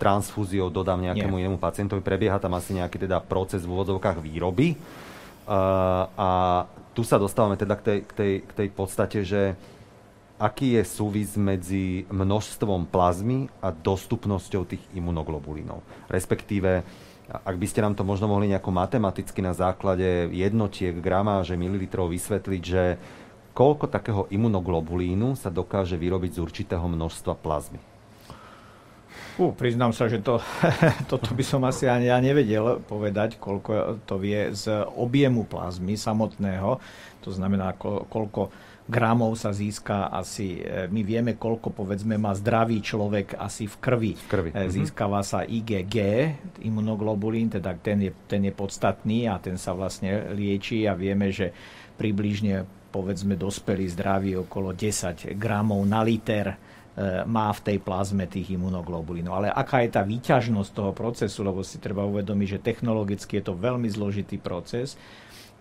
Speaker 1: transfúziou dodám nejakému nie. inému pacientovi. Prebieha tam asi nejaký teda proces v úvodzovkách výroby. E, a tu sa dostávame teda k tej, k tej, k tej podstate, že aký je súvis medzi množstvom plazmy a dostupnosťou tých imunoglobulínov. Respektíve ak by ste nám to možno mohli nejako matematicky na základe jednotiek, gramáže, mililitrov vysvetliť, že koľko takého imunoglobulínu sa dokáže vyrobiť z určitého množstva plazmy?
Speaker 3: Uh, priznám sa, že to, toto by som asi ani ja nevedel povedať, koľko to vie z objemu plazmy samotného. To znamená, koľko gramov sa získa asi, e, my vieme, koľko povedzme má zdravý človek asi v krvi. V krvi. E, mhm. Získava sa IgG, imunoglobulín, teda ten je, ten je podstatný a ten sa vlastne lieči a vieme, že približne povedzme dospelý zdravý okolo 10 gramov na liter e, má v tej plazme tých imunoglobulínov. Ale aká je tá výťažnosť toho procesu, lebo si treba uvedomiť, že technologicky je to veľmi zložitý proces,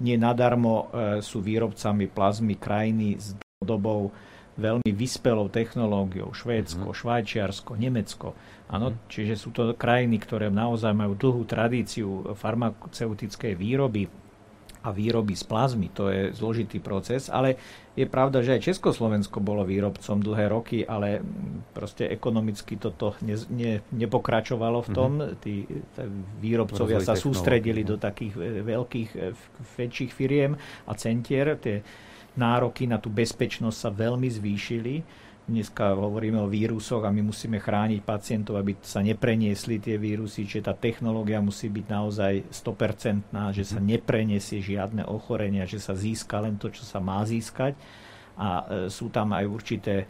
Speaker 3: nie nadarmo e, sú výrobcami plazmy krajiny s dobou veľmi vyspelou technológiou. Švédsko, mm-hmm. Švajčiarsko, Nemecko. Áno, mm-hmm. čiže sú to krajiny, ktoré naozaj majú dlhú tradíciu farmaceutickej výroby a výroby z plazmy. To je zložitý proces, ale je pravda, že aj Československo bolo výrobcom dlhé roky, ale proste ekonomicky toto ne, ne, nepokračovalo v tom. Mm-hmm. Tí, výrobcovia sa sústredili do takých veľkých, e, väčších firiem a centier. Tie nároky na tú bezpečnosť sa veľmi zvýšili Dneska hovoríme o vírusoch a my musíme chrániť pacientov, aby sa nepreniesli tie vírusy, čiže tá technológia musí byť naozaj 100%, že sa mhm. nepreniesie žiadne ochorenia, že sa získa len to, čo sa má získať. A e, sú tam aj určité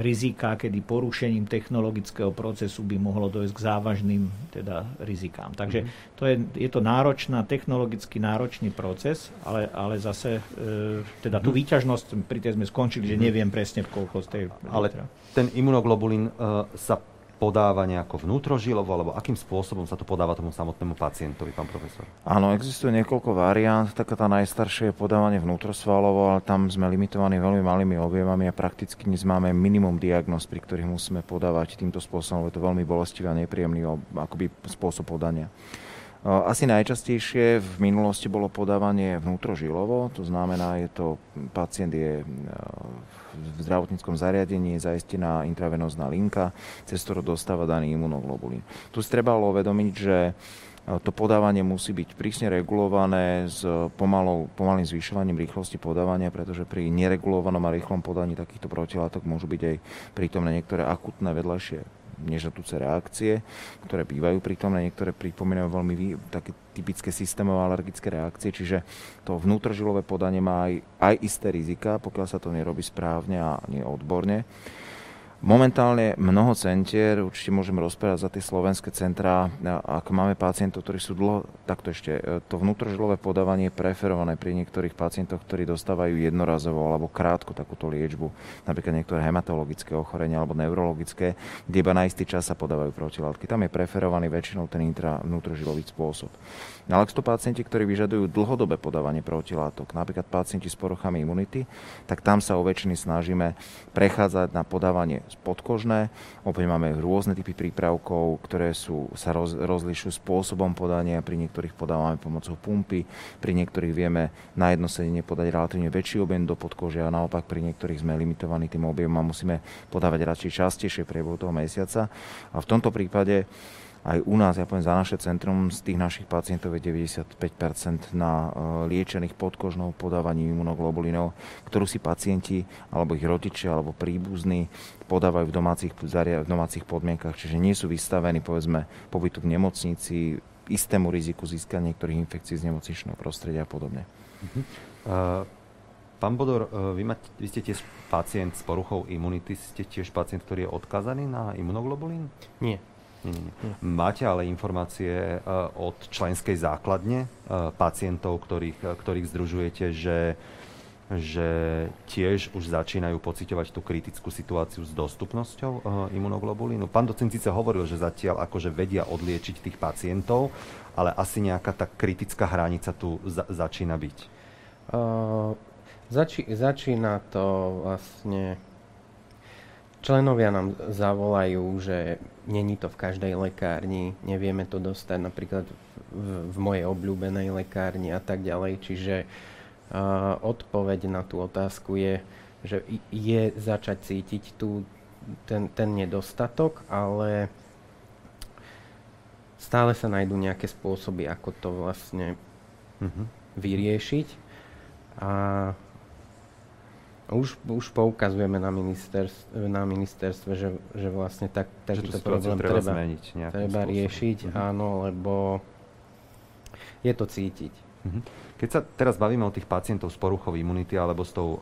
Speaker 3: rizika, kedy porušením technologického procesu by mohlo dojsť k závažným teda, rizikám. Takže mhm. to je, je to náročná, technologicky náročný proces, ale, ale zase e, teda tú mhm. výťažnosť, pri tej sme skončili, že mhm. neviem presne koľko z tej...
Speaker 1: Ale ten imunoglobulín e, sa podáva nejako vnútrožilovo, alebo akým spôsobom sa to podáva tomu samotnému pacientovi, pán profesor?
Speaker 2: Áno, existuje niekoľko variant. Taká tá najstaršia je podávanie vnútrosvalovo, ale tam sme limitovaní veľmi malými objemami a prakticky dnes máme minimum diagnóz, pri ktorých musíme podávať týmto spôsobom, lebo je to veľmi bolestivý a nepríjemný akoby spôsob podania. Asi najčastejšie v minulosti bolo podávanie vnútrožilovo, to znamená, je to, pacient je v zdravotníckom zariadení, je zaistená intravenózna linka, cez ktorú dostáva daný imunoglobulín. Tu si trebalo uvedomiť, že to podávanie musí byť prísne regulované s pomalou, pomalým zvyšovaním rýchlosti podávania, pretože pri neregulovanom a rýchlom podaní takýchto protilátok môžu byť aj prítomné niektoré akutné vedľajšie nežatúce reakcie, ktoré bývajú prítomné, niektoré pripomínajú veľmi také typické systémové alergické reakcie, čiže to vnútrožilové podanie má aj, aj isté rizika, pokiaľ sa to nerobí správne a nie odborne. Momentálne mnoho centier, určite môžeme rozprávať za tie slovenské centrá, ak máme pacientov, ktorí sú dlho, takto ešte, e, to vnútrožilové podávanie je preferované pri niektorých pacientoch, ktorí dostávajú jednorazovo alebo krátko takúto liečbu, napríklad niektoré hematologické ochorenia alebo neurologické, kde iba na istý čas sa podávajú protilátky. Tam je preferovaný väčšinou ten intra vnútrožilový spôsob. Ale ak sú to pacienti, ktorí vyžadujú dlhodobé podávanie protilátok, napríklad pacienti s poruchami imunity, tak tam sa o väčšiny snažíme prechádzať na podávanie podkožné. Opäť máme rôzne typy prípravkov, ktoré sú, sa roz, rozlišujú spôsobom podania. Pri niektorých podávame pomocou pumpy, pri niektorých vieme na jedno sedenie podať relatívne väčší objem do podkože a naopak pri niektorých sme limitovaní tým objemom a musíme podávať radšej častejšie priebehu toho mesiaca. A v tomto prípade aj u nás, ja poviem za naše centrum, z tých našich pacientov je 95% na e, liečených podkožnou podávaní imunoglobulinov, ktorú si pacienti alebo ich rodičia alebo príbuzní podávajú v domácich, v domácich podmienkach, čiže nie sú vystavení povedzme pobytu v nemocnici, istému riziku získania niektorých infekcií z nemocničného prostredia a podobne. Uh-huh.
Speaker 1: Uh, pán Bodor, uh, vy, mať, vy ste tiež pacient s poruchou imunity, ste tiež pacient, ktorý je odkazaný na imunoglobulín?
Speaker 4: Nie.
Speaker 1: Nie. Máte ale informácie uh, od členskej základne uh, pacientov, ktorých, uh, ktorých združujete, že, že tiež už začínajú pociťovať tú kritickú situáciu s dostupnosťou imunoglobulínu. Pán docent síce hovoril, že zatiaľ akože vedia odliečiť tých pacientov, ale asi nejaká tá kritická hranica tu za, začína byť. Uh,
Speaker 4: zači, začína to vlastne Členovia nám zavolajú, že není to v každej lekárni, nevieme to dostať napríklad v, v mojej obľúbenej lekárni a tak ďalej. Čiže uh, odpoveď na tú otázku je, že je začať cítiť tu ten, ten nedostatok, ale stále sa nájdú nejaké spôsoby, ako to vlastne uh-huh. vyriešiť. A už, už poukazujeme na, ministerstve, na ministerstve, že, že vlastne tak, takýto problém treba, treba, zmeniť treba riešiť, uh-huh. áno, lebo je to cítiť. Uh-huh.
Speaker 1: Keď sa teraz bavíme o tých pacientov s poruchou imunity alebo s tou uh,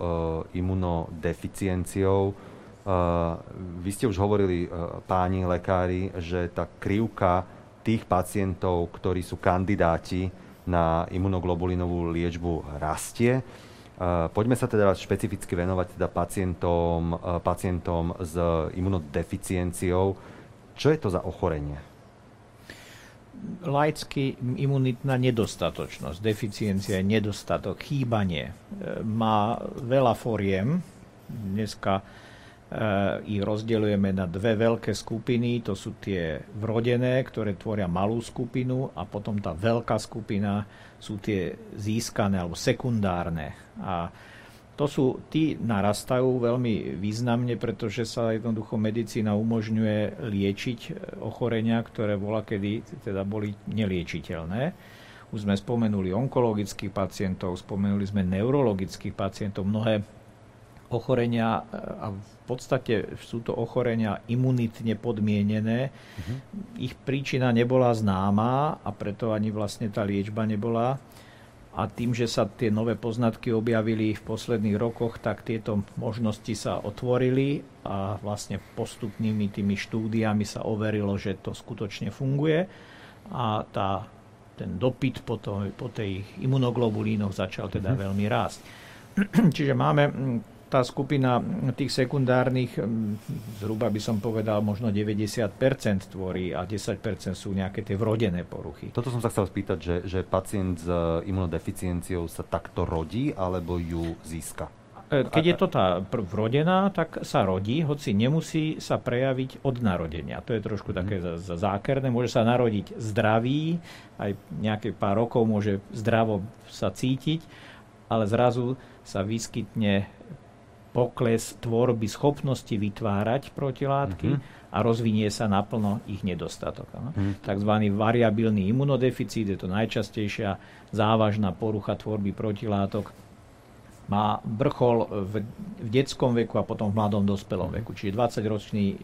Speaker 1: imunodeficienciou, uh, vy ste už hovorili, uh, páni lekári, že tá krivka tých pacientov, ktorí sú kandidáti na imunoglobulinovú liečbu rastie. Poďme sa teda špecificky venovať teda pacientom, eh, pacientom s imunodeficienciou. Čo je to za ochorenie?
Speaker 3: Laicky imunitná nedostatočnosť, deficiencia je nedostatok, chýbanie. Eh, má veľa foriem. Dneska ich rozdeľujeme na dve veľké skupiny. To sú tie vrodené, ktoré tvoria malú skupinu a potom tá veľká skupina sú tie získané alebo sekundárne a to sú, tí narastajú veľmi významne, pretože sa jednoducho medicína umožňuje liečiť ochorenia, ktoré bola kedy teda boli neliečiteľné. Už sme spomenuli onkologických pacientov, spomenuli sme neurologických pacientov, mnohé ochorenia a v podstate sú to ochorenia imunitne podmienené. Uh-huh. Ich príčina nebola známa a preto ani vlastne tá liečba nebola a tým, že sa tie nové poznatky objavili v posledných rokoch, tak tieto možnosti sa otvorili a vlastne postupnými tými štúdiami sa overilo, že to skutočne funguje a tá, ten dopyt po, to, po tej imunoglobulínoch začal teda mm-hmm. veľmi rásť. Čiže máme tá skupina tých sekundárnych, zhruba by som povedal, možno 90% tvorí a 10% sú nejaké tie vrodené poruchy.
Speaker 1: Toto som sa chcel spýtať, že, že pacient s imunodeficienciou sa takto rodí, alebo ju získa?
Speaker 3: E, keď je to tá vrodená, tak sa rodí, hoci nemusí sa prejaviť od narodenia. To je trošku také mhm. zákerné. Môže sa narodiť zdravý, aj nejaké pár rokov môže zdravo sa cítiť, ale zrazu sa vyskytne pokles tvorby schopnosti vytvárať protilátky mm-hmm. a rozvinie sa naplno ich nedostatok. Mm-hmm. Takzvaný variabilný imunodeficit je to najčastejšia závažná porucha tvorby protilátok má vrchol v, v detskom veku a potom v mladom dospelom veku. Čiže 20-ročný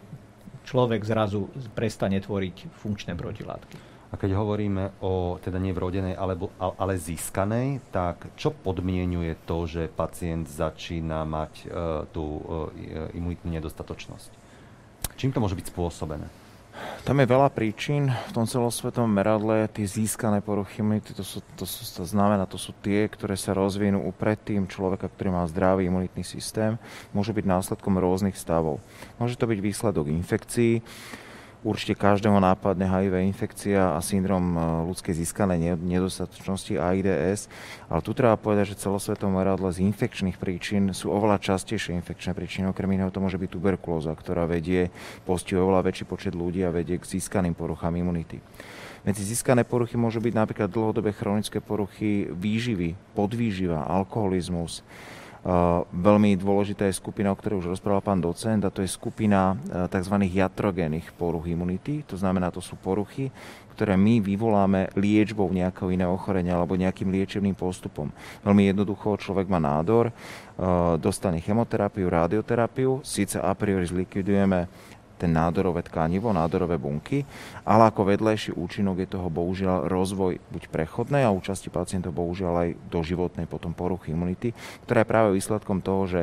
Speaker 3: človek zrazu prestane tvoriť funkčné protilátky.
Speaker 1: A keď hovoríme o teda nevrodenej, alebo, ale získanej, tak čo podmienuje to, že pacient začína mať uh, tú uh, imunitnú nedostatočnosť? Čím to môže byť spôsobené?
Speaker 2: Tam je veľa príčin v tom celosvetovom meradle. Tie získané poruchy imunity, to, sú, to, sú, to znamená, to sú tie, ktoré sa rozvinú u predtým človeka, ktorý má zdravý imunitný systém. Môžu byť následkom rôznych stavov. Môže to byť výsledok infekcií, Určite každému nápadne HIV infekcia a syndrom e, ľudskej získanej nedostatočnosti AIDS, ale tu treba povedať, že celosvetovom meradle z infekčných príčin sú oveľa častejšie infekčné príčiny. Okrem iného to môže byť tuberkulóza, ktorá vedie, postihuje oveľa väčší počet ľudí a vedie k získaným poruchám imunity. Medzi získané poruchy môžu byť napríklad dlhodobé chronické poruchy výživy, podvýživa, alkoholizmus, Veľmi dôležitá je skupina, o ktorej už rozprával pán docent, a to je skupina e, tzv. jatrogénnych poruch imunity. To znamená, to sú poruchy, ktoré my vyvoláme liečbou nejakého iného ochorenia alebo nejakým liečebným postupom. Veľmi jednoducho, človek má nádor, e, dostane chemoterapiu, radioterapiu, síce a priori zlikvidujeme ten nádorové tkanivo, nádorové bunky, ale ako vedlejší účinok je toho bohužiaľ rozvoj buď prechodnej a účasti pacientov bohužiaľ aj doživotnej potom poruchy imunity, ktorá je práve výsledkom toho, že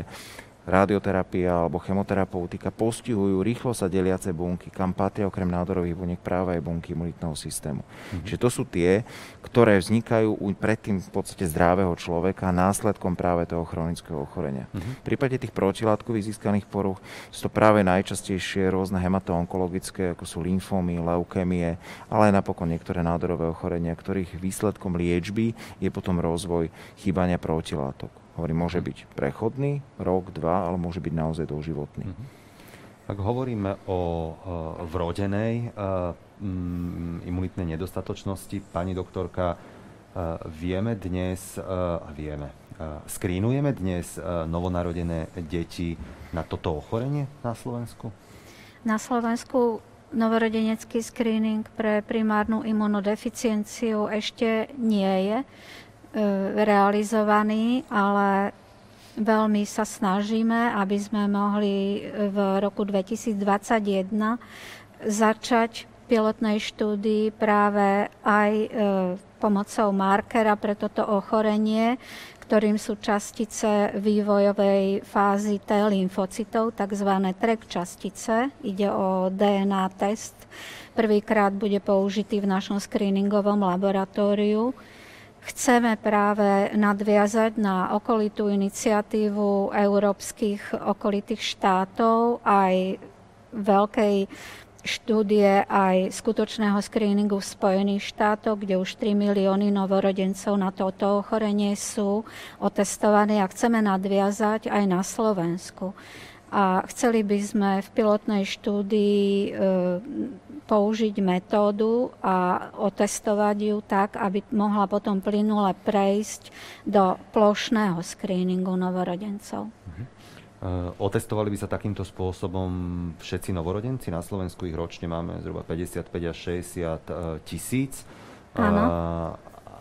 Speaker 2: radioterapia alebo chemoterapeutika postihujú rýchlo sa deliace bunky, kam patria okrem nádorových buniek práve aj bunky imunitného systému. Mm-hmm. Čiže to sú tie, ktoré vznikajú u predtým v podstate zdravého človeka následkom práve toho chronického ochorenia. Mm-hmm. V prípade tých protilátkových získaných poruch sú to práve najčastejšie rôzne hematoonkologické, ako sú lymfómy, leukémie, ale aj napokon niektoré nádorové ochorenia, ktorých výsledkom liečby je potom rozvoj chýbania protilátok. Hovorím, môže byť prechodný, rok, dva, ale môže byť naozaj doživotný. Mhm.
Speaker 1: Ak hovoríme o vrodenej uh, um, imunitnej nedostatočnosti, pani doktorka, uh, vieme dnes, uh, vieme, skrínujeme dnes novonarodené deti na toto ochorenie na Slovensku?
Speaker 5: Na Slovensku novorodenecký screening pre primárnu imunodeficienciu ešte nie je. E, realizovaný, ale veľmi sa snažíme, aby sme mohli v roku 2021 začať pilotnej štúdii práve aj e, pomocou markera pre toto ochorenie, ktorým sú častice vývojovej fázy T lymfocytov, tzv. TREK častice. Ide o DNA test. Prvýkrát bude použitý v našom screeningovom laboratóriu. Chceme práve nadviazať na okolitú iniciatívu európskych okolitých štátov aj veľkej štúdie aj skutočného screeningu v Spojených štátoch, kde už 3 milióny novorodencov na toto ochorenie sú otestovaní a chceme nadviazať aj na Slovensku. A chceli by sme v pilotnej štúdii e, použiť metódu a otestovať ju tak, aby mohla potom plynule prejsť do plošného screeningu novorodencov. Uh-huh.
Speaker 1: Otestovali by sa takýmto spôsobom všetci novorodenci? Na Slovensku ich ročne máme zhruba 55 až 60 e, tisíc.
Speaker 5: Áno.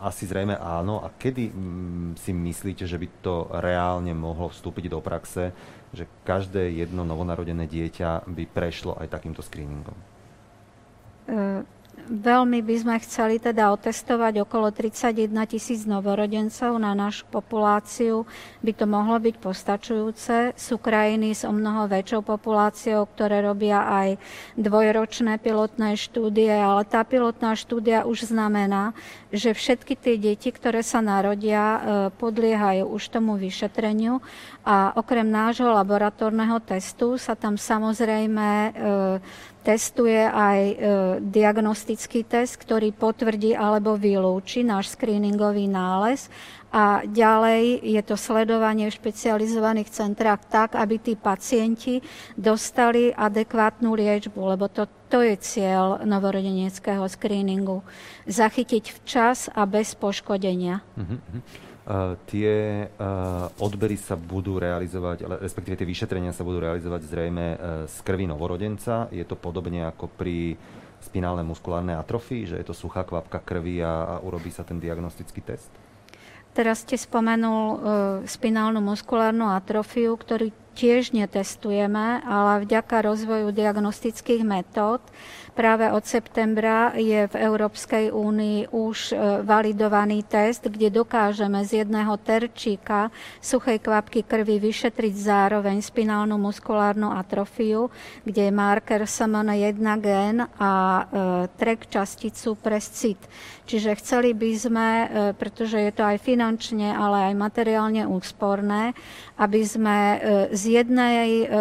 Speaker 1: Asi zrejme áno. A kedy mm, si myslíte, že by to reálne mohlo vstúpiť do praxe, že každé jedno novonarodené dieťa by prešlo aj takýmto screeningom?
Speaker 5: Veľmi by sme chceli teda otestovať okolo 31 tisíc novorodencov na našu populáciu. By to mohlo byť postačujúce. Sú krajiny s o mnoho väčšou populáciou, ktoré robia aj dvojročné pilotné štúdie, ale tá pilotná štúdia už znamená, že všetky tie deti, ktoré sa narodia, e, podliehajú už tomu vyšetreniu a okrem nášho laboratórneho testu sa tam samozrejme e, testuje aj e, diagnostický test, ktorý potvrdí alebo vylúči náš screeningový nález a ďalej je to sledovanie v špecializovaných centrách tak, aby tí pacienti dostali adekvátnu liečbu, lebo to, to je cieľ novorodeneckého screeningu. Zachytiť včas a bez poškodenia. Uh-huh.
Speaker 1: Tie odbery sa budú realizovať, respektíve tie vyšetrenia sa budú realizovať zrejme uh, z krvi novorodenca. Je to podobne ako pri spinálnej muskulárnej atrofii, že je to suchá kvapka krvi a, a urobí sa ten diagnostický test?
Speaker 5: Teraz ste spomenul uh, spinálnu muskulárnu atrofiu, ktorý tiež netestujeme, ale vďaka rozvoju diagnostických metód Práve od septembra je v Európskej únii už e, validovaný test, kde dokážeme z jedného terčíka suchej kvapky krvi vyšetriť zároveň spinálnu muskulárnu atrofiu, kde je marker SMN1 gen a e, trek časticu pre SCIT. Čiže chceli by sme, e, pretože je to aj finančne, ale aj materiálne úsporné, aby sme e, z, jednej, e,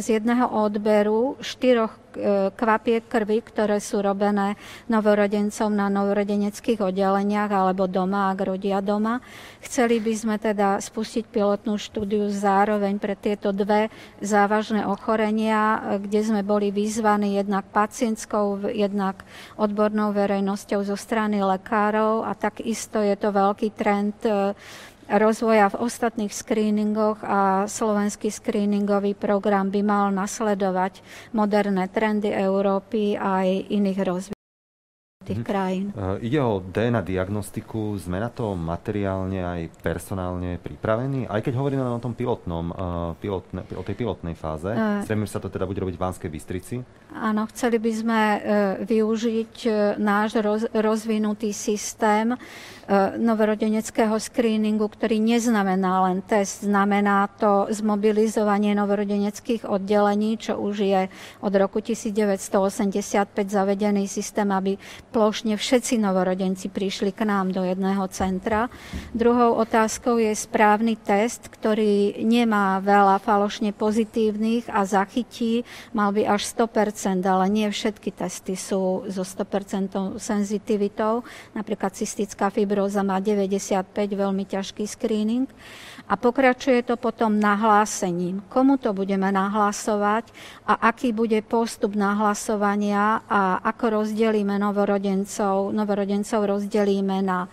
Speaker 5: z jedného odberu štyroch e, kvapiek krvi, ktoré sú robené novorodencom na novorodeneckých oddeleniach alebo doma, ak rodia doma. Chceli by sme teda spustiť pilotnú štúdiu zároveň pre tieto dve závažné ochorenia, kde sme boli vyzvaní jednak pacientskou, jednak odbornou verejnosťou zo strany lekárov a takisto je to veľký trend rozvoja v ostatných screeningoch a slovenský screeningový program by mal nasledovať moderné trendy Európy a aj iných rozvíjov tých mhm. krajín.
Speaker 1: Uh, ide o DNA diagnostiku, sme na to materiálne aj personálne pripravení, aj keď hovoríme o tom pilotnom, uh, pilotne, o tej pilotnej fáze. Uh, Chceme, že sa to teda bude robiť v Banskej Bystrici?
Speaker 5: Áno, chceli by sme využiť náš roz, rozvinutý systém novorodeneckého screeningu, ktorý neznamená len test, znamená to zmobilizovanie novorodeneckých oddelení, čo už je od roku 1985 zavedený systém, aby plošne všetci novorodenci prišli k nám do jedného centra. Druhou otázkou je správny test, ktorý nemá veľa falošne pozitívnych a zachytí, mal by až 100%, ale nie všetky testy sú so 100% senzitivitou, napríklad cystická fibroza fibróza má 95, veľmi ťažký screening. A pokračuje to potom nahlásením. Komu to budeme nahlasovať a aký bude postup nahlasovania a ako rozdelíme novorodencov. Novorodencov rozdelíme na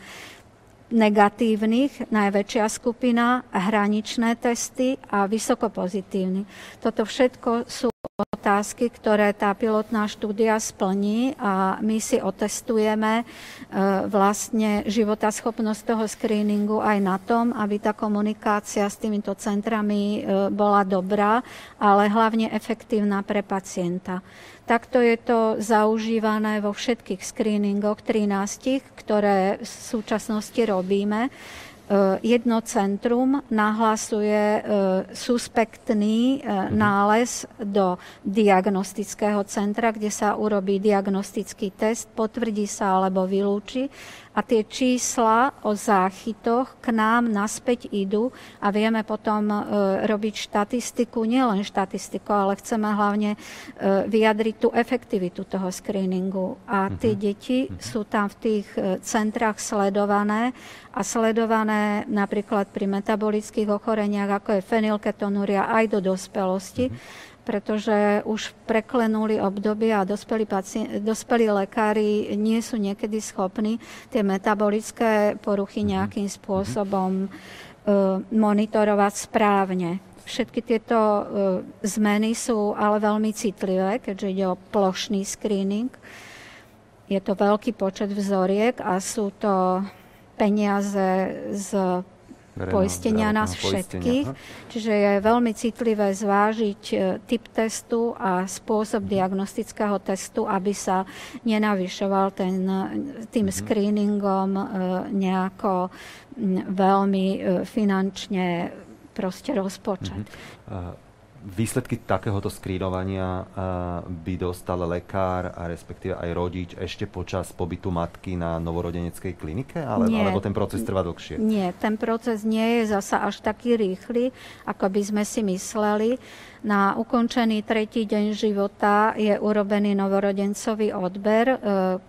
Speaker 5: negatívnych, najväčšia skupina, hraničné testy a vysokopozitívny. Toto všetko sú otázky, ktoré tá pilotná štúdia splní a my si otestujeme e, vlastne životaschopnosť toho screeningu aj na tom, aby tá komunikácia s týmito centrami e, bola dobrá, ale hlavne efektívna pre pacienta. Takto je to zaužívané vo všetkých screeningoch 13, ktoré v súčasnosti robíme. E, jedno centrum nahlasuje e, suspektný e, mhm. nález do diagnostického centra, kde sa urobí diagnostický test, potvrdí sa alebo vylúči a tie čísla o záchytoch k nám naspäť idú a vieme potom e, robiť štatistiku, nielen štatistiku, ale chceme hlavne e, vyjadriť tú efektivitu toho screeningu. A tie uh-huh. deti uh-huh. sú tam v tých e, centrách sledované a sledované napríklad pri metabolických ochoreniach, ako je fenylketonúria aj do dospelosti. Uh-huh pretože už preklenuli obdobie a dospelí, pacient, dospelí lekári nie sú niekedy schopní tie metabolické poruchy mhm. nejakým spôsobom uh, monitorovať správne. Všetky tieto uh, zmeny sú ale veľmi citlivé, keďže ide o plošný screening. Je to veľký počet vzoriek a sú to peniaze z poistenia nás všetkých. Čiže je veľmi citlivé zvážiť e, typ testu a spôsob diagnostického testu, aby sa nenavyšoval ten, tým mm-hmm. screeningom nejako veľmi finančne proste rozpočet. Mm-hmm
Speaker 1: výsledky takéhoto skrínovania by dostal lekár a respektíve aj rodič ešte počas pobytu matky na novorodeneckej klinike? Ale, nie, alebo ten proces trvá dlhšie?
Speaker 5: Nie, ten proces nie je zasa až taký rýchly, ako by sme si mysleli. Na ukončený tretí deň života je urobený novorodencový odber. E,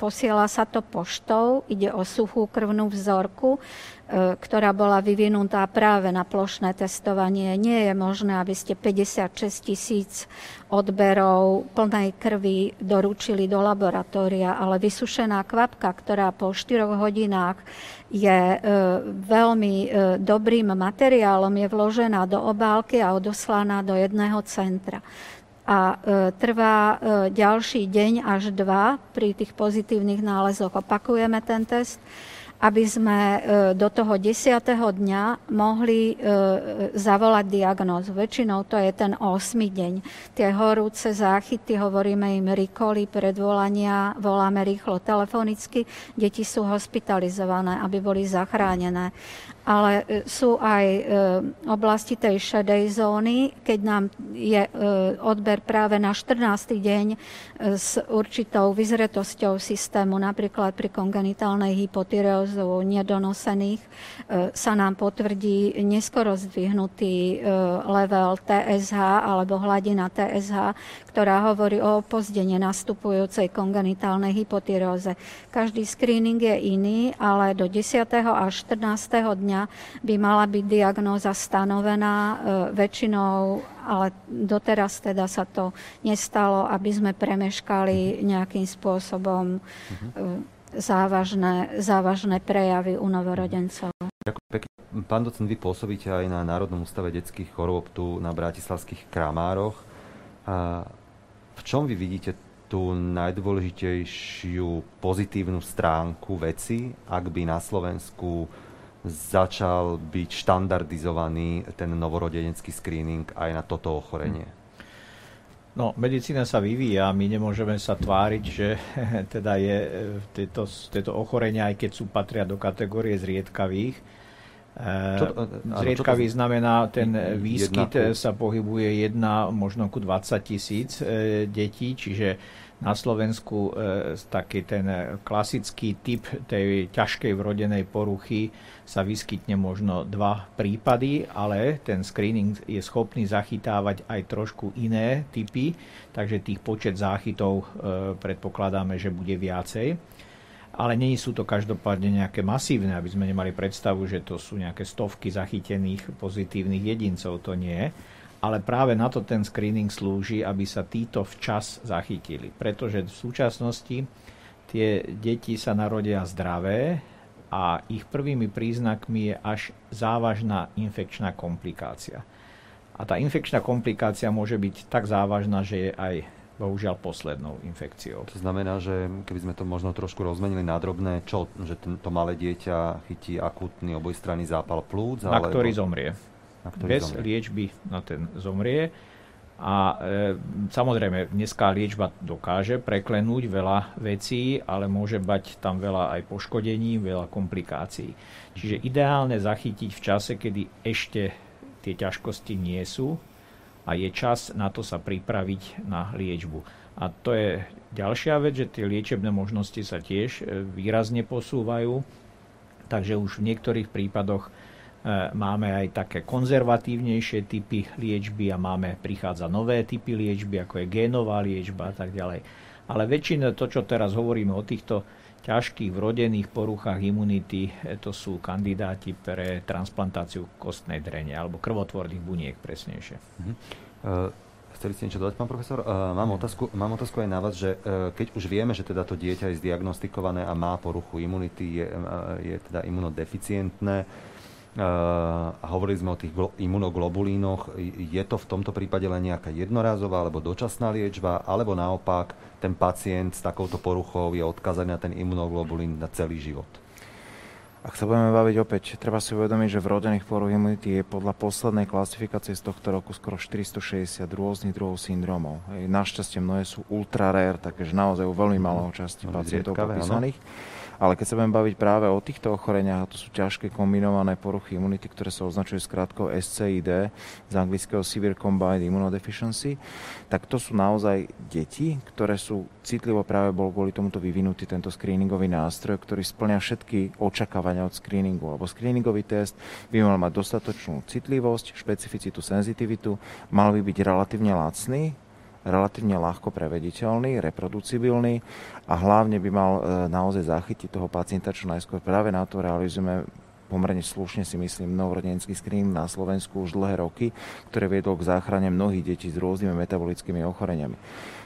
Speaker 5: posiela sa to poštou, ide o suchú krvnú vzorku. E, ktorá bola vyvinutá práve na plošné testovanie. Nie je možné, aby ste 56 tisíc odberov plnej krvi doručili do laboratória, ale vysušená kvapka, ktorá po 4 hodinách je e, veľmi e, dobrým materiálom, je vložená do obálky a odoslaná do jedného centra a trvá ďalší deň až dva pri tých pozitívnych nálezoch. Opakujeme ten test aby sme e, do toho desiatého dňa mohli e, zavolať diagnózu. Väčšinou to je ten 8. deň. Tie horúce záchyty, hovoríme im rikoly, predvolania, voláme rýchlo telefonicky, deti sú hospitalizované, aby boli zachránené ale e, sú aj e, oblasti tej šedej zóny, keď nám je e, odber práve na 14. deň s určitou vyzretosťou systému, napríklad pri kongenitálnej hypotyreózu nedonosených, sa nám potvrdí neskoro zdvihnutý level TSH alebo hladina TSH, ktorá hovorí o opozdenie nastupujúcej kongenitálnej hypotyreóze. Každý screening je iný, ale do 10. až 14. dňa dňa by mala byť diagnóza stanovená e, väčšinou, ale doteraz teda sa to nestalo, aby sme premeškali nejakým spôsobom e, závažné, závažné prejavy u novorodencov.
Speaker 1: Ďakujem pekne. Pán docent, vy pôsobíte aj na Národnom ústave detských chorôb tu na Bratislavských Kramároch. A v čom vy vidíte tú najdôležitejšiu pozitívnu stránku veci, ak by na Slovensku začal byť štandardizovaný ten novorodenecký screening aj na toto ochorenie?
Speaker 3: No, medicína sa vyvíja, my nemôžeme sa tváriť, že teda je e, tieto, tieto ochorenia, aj keď sú patria do kategórie zriedkavých. Čo to, e, Zriedkavý to, znamená, ten výskyt jedna, sa pohybuje jedna, možno ku 20 tisíc e, detí, čiže na Slovensku e, taký ten klasický typ tej ťažkej vrodenej poruchy sa vyskytne možno dva prípady, ale ten screening je schopný zachytávať aj trošku iné typy, takže tých počet záchytov e, predpokladáme, že bude viacej. Ale nie sú to každopádne nejaké masívne, aby sme nemali predstavu, že to sú nejaké stovky zachytených pozitívnych jedincov, to nie ale práve na to ten screening slúži, aby sa títo včas zachytili. Pretože v súčasnosti tie deti sa narodia zdravé a ich prvými príznakmi je až závažná infekčná komplikácia. A tá infekčná komplikácia môže byť tak závažná, že je aj bohužiaľ poslednou infekciou.
Speaker 1: To znamená, že keby sme to možno trošku rozmenili na drobné, čo, že to malé dieťa chytí akútny obojstranný zápal plúc?
Speaker 3: Na alebo... ktorý zomrie na ktorý bez zomrie. liečby na ten zomrie. A e, samozrejme, dneska liečba dokáže preklenúť veľa vecí, ale môže bať tam veľa aj poškodení, veľa komplikácií. Čiže ideálne zachytiť v čase, kedy ešte tie ťažkosti nie sú a je čas na to sa pripraviť na liečbu. A to je ďalšia vec, že tie liečebné možnosti sa tiež e, výrazne posúvajú, takže už v niektorých prípadoch máme aj také konzervatívnejšie typy liečby a máme, prichádza nové typy liečby, ako je génová liečba a tak ďalej. Ale väčšina to, čo teraz hovoríme o týchto ťažkých vrodených poruchách imunity, e, to sú kandidáti pre transplantáciu kostnej drene alebo krvotvorných buniek presnejšie. Mhm.
Speaker 1: Uh... Chceli ste niečo dodať, pán profesor? Uh, mám, otázku, mám otázku aj na vás, že uh, keď už vieme, že teda to dieťa je zdiagnostikované a má poruchu imunity, je, uh, je teda imunodeficientné, a hovorili sme o tých imunoglobulínoch. Je to v tomto prípade len nejaká jednorazová alebo dočasná liečba, alebo naopak ten pacient s takouto poruchou je odkazaný na ten imunoglobulín na celý život?
Speaker 2: Ak sa budeme baviť opäť, treba si uvedomiť, že vrodených poruch imunity je podľa poslednej klasifikácie z tohto roku skoro 460 rôznych druhov syndromov. našťastie mnohé sú ultra rare, takže naozaj u veľmi malého časti pacientov popísaných. Ale keď sa budeme baviť práve o týchto ochoreniach, a to sú ťažké kombinované poruchy imunity, ktoré sa označujú s krátkou SCID, z anglického Severe Combined Immunodeficiency, tak to sú naozaj deti, ktoré sú citlivo práve bol kvôli tomuto vyvinutý tento screeningový nástroj, ktorý splňa všetky očakávania od screeningu. Lebo screeningový test by mal mať dostatočnú citlivosť, špecificitu, senzitivitu, mal by byť relatívne lacný, relatívne ľahko prevediteľný, reproducibilný a hlavne by mal e, naozaj zachytiť toho pacienta čo najskôr. Práve na to realizujeme pomerne slušne si myslím novorodenecký screening na Slovensku už dlhé roky, ktoré viedol k záchrane mnohých detí s rôznymi metabolickými ochoreniami.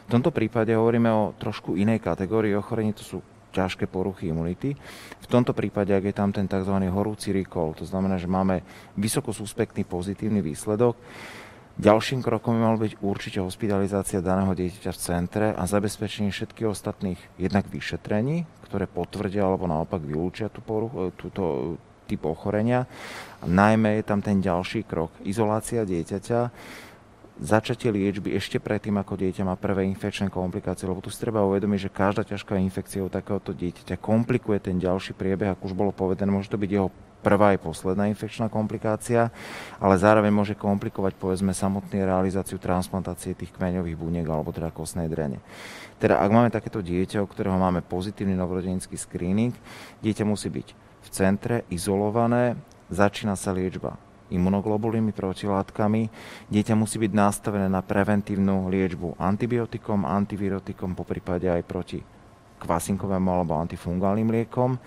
Speaker 2: V tomto prípade hovoríme o trošku inej kategórii ochorení, to sú ťažké poruchy imunity. V tomto prípade, ak je tam ten tzv. horúci recall, to znamená, že máme vysoko suspektný pozitívny výsledok, Ďalším krokom by mal byť určite hospitalizácia daného dieťaťa v centre a zabezpečenie všetkých ostatných jednak vyšetrení, ktoré potvrdia alebo naopak vylúčia tú poruch, e, túto typ ochorenia. A najmä je tam ten ďalší krok, izolácia dieťaťa, začatie liečby ešte predtým, ako dieťa má prvé infekčné komplikácie, lebo tu si treba uvedomiť, že každá ťažká infekcia u takéhoto dieťaťa komplikuje ten ďalší priebeh, ako už bolo povedané, môže to byť jeho prvá aj posledná infekčná komplikácia, ale zároveň môže komplikovať povedzme samotný realizáciu transplantácie tých kmeňových buniek alebo teda kostnej drene. Teda ak máme takéto dieťa, u ktorého máme pozitívny novorodenický screening, dieťa musí byť v centre, izolované, začína sa liečba imunoglobulými protilátkami. Dieťa musí byť nastavené na preventívnu liečbu antibiotikom, antivirotikom, po prípade aj proti kvasinkovému alebo antifungálnym liekom.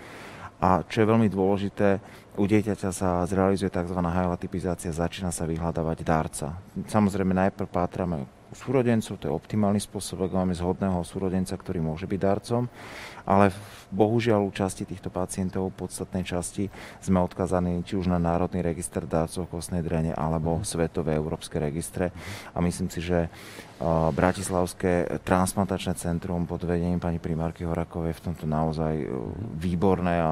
Speaker 2: A čo je veľmi dôležité, u dieťaťa sa zrealizuje tzv. halotypizácia, začína sa vyhľadávať dárca. Samozrejme najprv pátrame u súrodencov, to je optimálny spôsob, ak máme zhodného súrodenca, ktorý môže byť darcom, ale bohužiaľ u časti týchto pacientov, v podstatnej časti, sme odkazaní či už na Národný register dárcov kostnej drene alebo Svetové európske registre. A myslím si, že Bratislavské transplantačné centrum pod vedením pani primárky Horakovej je v tomto naozaj výborné a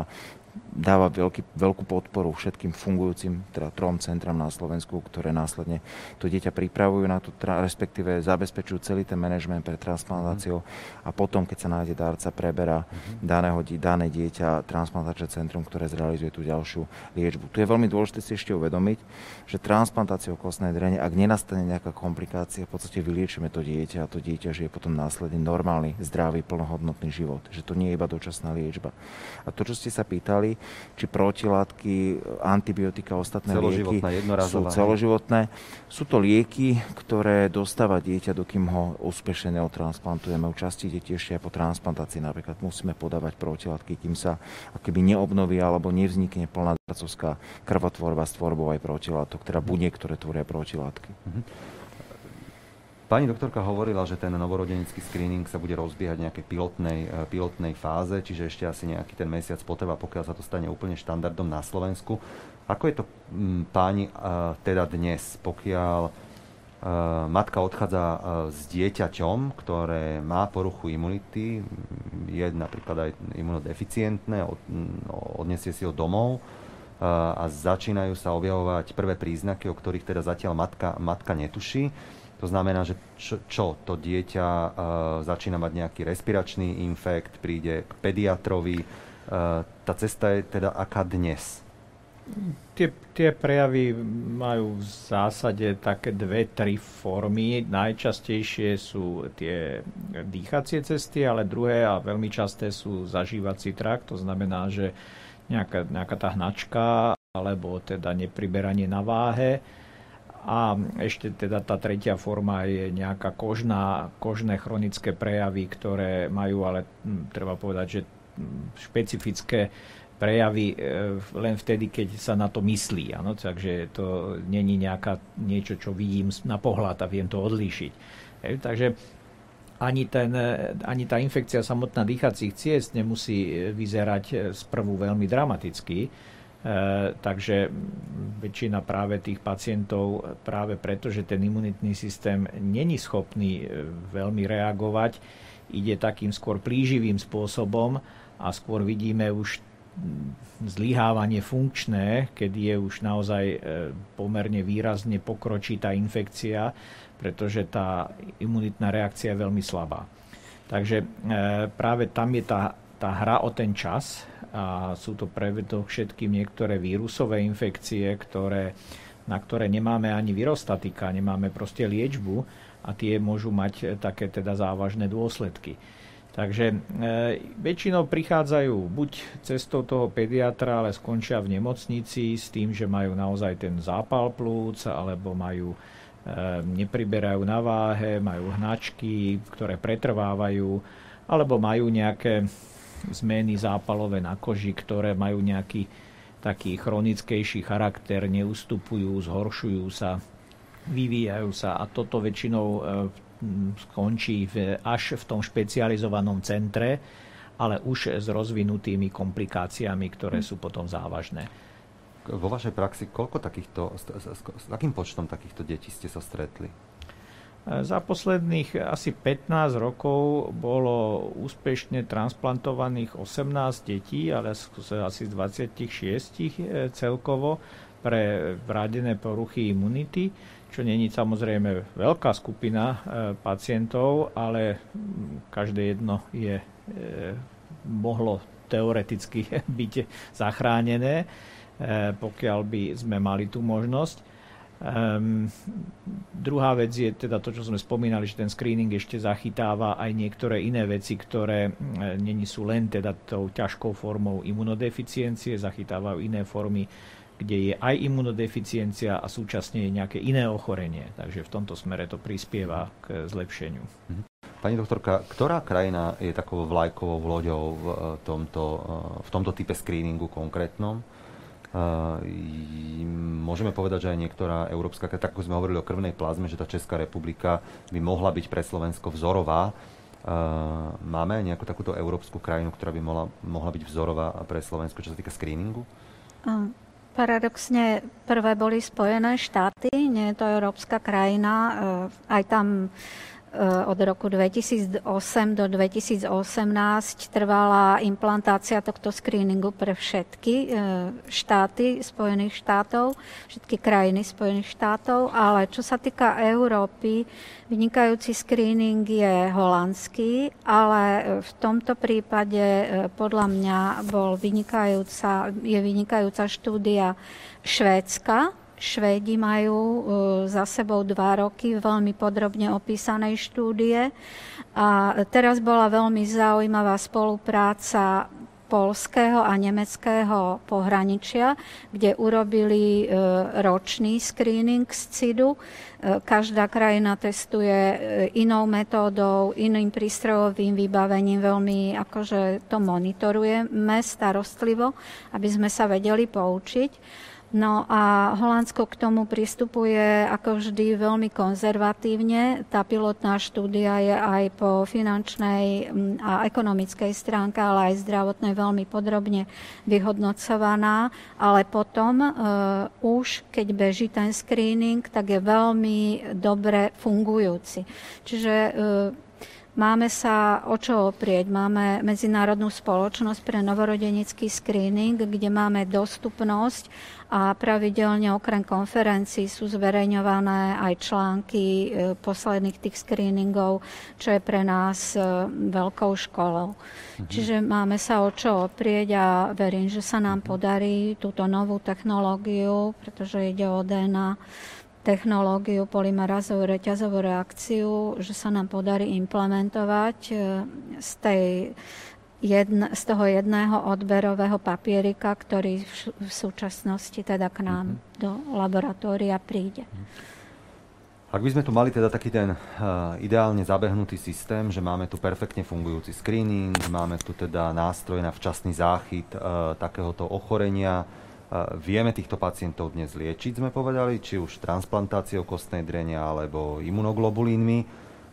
Speaker 2: dáva veľký, veľkú podporu všetkým fungujúcim teda trom centram na Slovensku, ktoré následne to dieťa pripravujú na to, respektíve zabezpečujú celý ten manažment pre transplantáciu a potom, keď sa nájde dárca, preberá mm. daného, dané dieťa transplantačné centrum, ktoré zrealizuje tú ďalšiu liečbu. Tu je veľmi dôležité si ešte uvedomiť, že transplantáciou kostnej drene, ak nenastane nejaká komplikácia, v podstate vyliečíme to dieťa a to dieťa žije potom následne normálny, zdravý, plnohodnotný život. Že to nie je iba dočasná liečba. A to, čo ste sa pýtali, či protilátky, antibiotika, ostatné lieky sú celoživotné. Sú to lieky, ktoré dostáva dieťa, dokým ho úspešne neotransplantujeme. U časti detí ešte aj po transplantácii napríklad musíme podávať protilátky, kým sa akoby neobnoví alebo nevznikne plná darcovská krvotvorba s tvorbou aj protilátok, teda buniek, ktoré tvoria protilátky. Mm-hmm.
Speaker 1: Pani doktorka hovorila, že ten novorodenecký screening sa bude rozbiehať v nejakej pilotnej, e, pilotnej fáze, čiže ešte asi nejaký ten mesiac potreba, pokiaľ sa to stane úplne štandardom na Slovensku. Ako je to m, páni e, teda dnes, pokiaľ e, matka odchádza s dieťaťom, ktoré má poruchu imunity, je napríklad aj imunodeficientné, od, odnesie si ho domov a začínajú sa objavovať prvé príznaky, o ktorých teda zatiaľ matka, matka netuší to znamená, že čo, čo to dieťa uh, začína mať nejaký respiračný infekt, príde k pediatrovi. Uh, tá cesta je teda aká dnes?
Speaker 3: Tie, tie prejavy majú v zásade také dve, tri formy. Najčastejšie sú tie dýchacie cesty, ale druhé a veľmi časté sú zažívací trakt. To znamená, že nejaká, nejaká tá hnačka alebo teda nepriberanie na váhe a ešte teda tá tretia forma je nejaká kožná, kožné chronické prejavy, ktoré majú ale hm, treba povedať, že hm, špecifické prejavy e, len vtedy, keď sa na to myslí. Ano? Takže to není nejaká, niečo, čo vidím na pohľad a viem to odlíšiť. E, takže ani, ten, ani tá infekcia samotná dýchacích ciest nemusí vyzerať sprvu veľmi dramaticky E, takže väčšina práve tých pacientov, práve preto, že ten imunitný systém není schopný e, veľmi reagovať, ide takým skôr plíživým spôsobom a skôr vidíme už zlyhávanie funkčné, keď je už naozaj e, pomerne výrazne pokročí infekcia, pretože tá imunitná reakcia je veľmi slabá. Takže práve tam je tá, tá hra o ten čas a sú to všetkým niektoré vírusové infekcie, ktoré, na ktoré nemáme ani virostatika, nemáme proste liečbu a tie môžu mať také teda závažné dôsledky. Takže e, väčšinou prichádzajú buď cestou toho pediatra, ale skončia v nemocnici s tým, že majú naozaj ten zápal plúc, alebo majú, e, nepriberajú na váhe, majú hnačky, ktoré pretrvávajú, alebo majú nejaké zmeny zápalové na koži, ktoré majú nejaký taký chronickejší charakter, neustupujú, zhoršujú sa, vyvíjajú sa a toto väčšinou e, skončí v, až v tom špecializovanom centre, ale už s rozvinutými komplikáciami, ktoré sú potom závažné.
Speaker 1: Vo vašej praxi koľko takýchto, s, s, s akým počtom takýchto detí ste sa stretli?
Speaker 3: Za posledných asi 15 rokov bolo úspešne transplantovaných 18 detí, ale asi z 26 e, celkovo pre vradené poruchy imunity čo není samozrejme veľká skupina e, pacientov, ale každé jedno je, e, mohlo teoreticky byť zachránené, pokiaľ by sme mali tú možnosť. Um, druhá vec je teda to, čo sme spomínali, že ten screening ešte zachytáva aj niektoré iné veci, ktoré není sú len teda tou ťažkou formou imunodeficiencie, zachytávajú iné formy kde je aj imunodeficiencia a súčasne je nejaké iné ochorenie. Takže v tomto smere to prispieva k zlepšeniu. Mhm.
Speaker 1: Pani doktorka, ktorá krajina je takou vlajkovou loďou v eh, tomto, eh, v tomto type screeningu konkrétnom? Eh, môžeme povedať, že aj niektorá európska, tak ako sme hovorili o krvnej plazme, že tá Česká republika by mohla byť pre Slovensko vzorová. Máme aj nejakú takúto európsku krajinu, ktorá by mohla, mohla byť vzorová pre Slovensko, čo sa týka screeningu?
Speaker 5: Paradoxne prvé boli Spojené štáty, nie je to európska krajina, aj tam od roku 2008 do 2018 trvala implantácia tohto screeningu pre všetky eh, štáty Spojených štátov, všetky krajiny Spojených štátov, ale čo sa týka Európy, vynikajúci screening je holandský, ale eh, v tomto prípade podľa mňa bol vynikajúca, je vynikajúca štúdia Švédska, Švédi majú e, za sebou dva roky veľmi podrobne opísanej štúdie a teraz bola veľmi zaujímavá spolupráca polského a nemeckého pohraničia, kde urobili e, ročný screening z CIDu. E, každá krajina testuje inou metódou, iným prístrojovým vybavením, veľmi akože to monitorujeme starostlivo, aby sme sa vedeli poučiť. No a Holandsko k tomu pristupuje ako vždy veľmi konzervatívne. Tá pilotná štúdia je aj po finančnej mm, a ekonomickej stránke, ale aj zdravotnej veľmi podrobne vyhodnocovaná. Ale potom uh, už, keď beží ten screening, tak je veľmi dobre fungujúci. Čiže uh, Máme sa o čo oprieť. Máme Medzinárodnú spoločnosť pre novorodenický screening, kde máme dostupnosť a pravidelne okrem konferencií sú zverejňované aj články e, posledných tých screeningov, čo je pre nás e, veľkou školou. Mhm. Čiže máme sa o čo oprieť a verím, že sa nám podarí túto novú technológiu, pretože ide o DNA, technológiu polymerazovú reťazovú reakciu, že sa nám podarí implementovať e, z, tej jedna, z toho jedného odberového papierika, ktorý v, v súčasnosti teda k nám mm-hmm. do laboratória príde.
Speaker 1: Ak by sme tu mali teda taký ten uh, ideálne zabehnutý systém, že máme tu perfektne fungujúci screening, máme tu teda nástroj na včasný záchyt uh, takéhoto ochorenia, Vieme týchto pacientov dnes liečiť, sme povedali, či už transplantáciou kostnej drenia alebo imunoglobulínmi.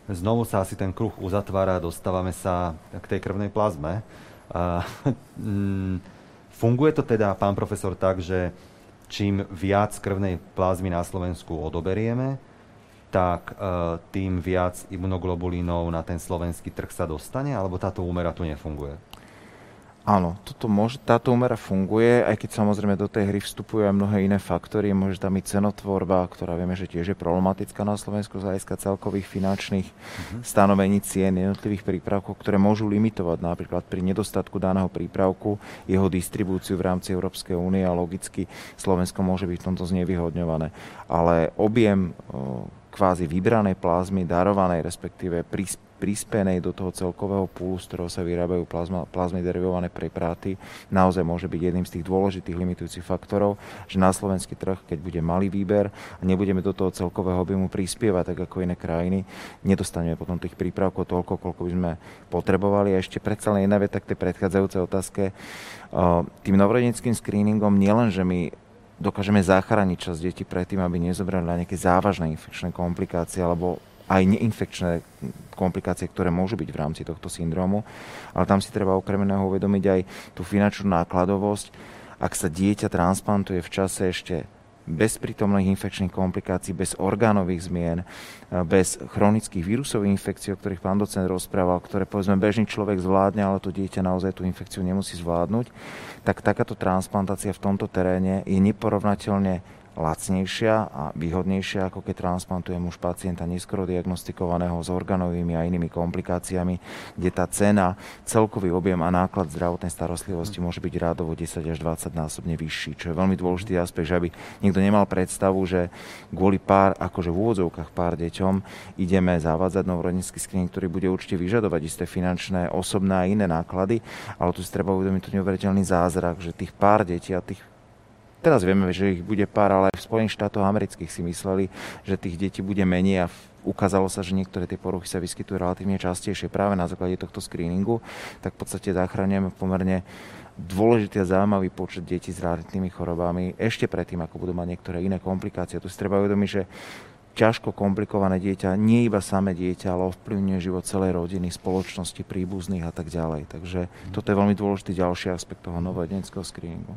Speaker 1: Znovu sa asi ten kruh uzatvára, dostávame sa k tej krvnej plazme. Mm, funguje to teda, pán profesor, tak, že čím viac krvnej plazmy na Slovensku odoberieme, tak e, tým viac imunoglobulínov na ten slovenský trh sa dostane, alebo táto úmera tu nefunguje?
Speaker 2: Áno, toto môže, táto úmera funguje, aj keď samozrejme do tej hry vstupujú aj mnohé iné faktory. Môže tam byť cenotvorba, ktorá vieme, že tiež je problematická na Slovensku z hľadiska celkových finančných uh-huh. stanovení cien jednotlivých prípravkov, ktoré môžu limitovať napríklad pri nedostatku daného prípravku jeho distribúciu v rámci Európskej únie a logicky Slovensko môže byť v tomto znevýhodňované. Ale objem kvázi vybranej plazmy, darovanej, respektíve prispievanej prispenej do toho celkového púlu, z ktorého sa vyrábajú plazma, plazmy derivované prepráty, naozaj môže byť jedným z tých dôležitých limitujúcich faktorov, že na slovenský trh, keď bude malý výber a nebudeme do toho celkového objemu prispievať, tak ako iné krajiny, nedostaneme potom tých prípravkov toľko, koľko by sme potrebovali. A ešte predsa len jedna veta k tej predchádzajúcej otázke. Tým novorodeneckým screeningom nielen, že my dokážeme zachrániť čas detí predtým, aby nezobrali na nejaké závažné infekčné komplikácie alebo aj neinfekčné komplikácie, ktoré môžu byť v rámci tohto syndromu. Ale tam si treba okrem iného uvedomiť aj tú finančnú nákladovosť. Ak sa dieťa transplantuje v čase ešte bez prítomných infekčných komplikácií, bez orgánových zmien, bez chronických vírusových infekcií, o ktorých pán docent rozprával, ktoré povedzme bežný človek zvládne, ale to dieťa naozaj tú infekciu nemusí zvládnuť, tak takáto transplantácia v tomto teréne je neporovnateľne lacnejšia a výhodnejšia, ako keď transplantujem už pacienta neskoro diagnostikovaného s organovými a inými komplikáciami, kde tá cena, celkový objem a náklad zdravotnej starostlivosti môže byť rádovo 10 až 20 násobne vyšší, čo je veľmi dôležitý aspekt, že aby niekto nemal predstavu, že kvôli pár, akože v úvodzovkách pár deťom, ideme zavádzať novorodenský screening, ktorý bude určite vyžadovať isté finančné, osobné a iné náklady, ale tu si treba uvedomiť to neuveriteľný zázrak, že tých pár detí a tých Teraz vieme, že ich bude pár, ale aj v Spojených štátoch amerických si mysleli, že tých detí bude menej a ukázalo sa, že niektoré tie poruchy sa vyskytujú relatívne častejšie práve na základe tohto screeningu, tak v podstate zachraňujeme pomerne dôležitý a zaujímavý počet detí s rádnymi chorobami ešte predtým, ako budú mať niektoré iné komplikácie. Tu si treba uvedomiť, že ťažko komplikované dieťa, nie iba samé dieťa, ale ovplyvňuje život celej rodiny, spoločnosti, príbuzných a tak ďalej. Takže toto je veľmi dôležitý ďalší aspekt toho novodenského screeningu.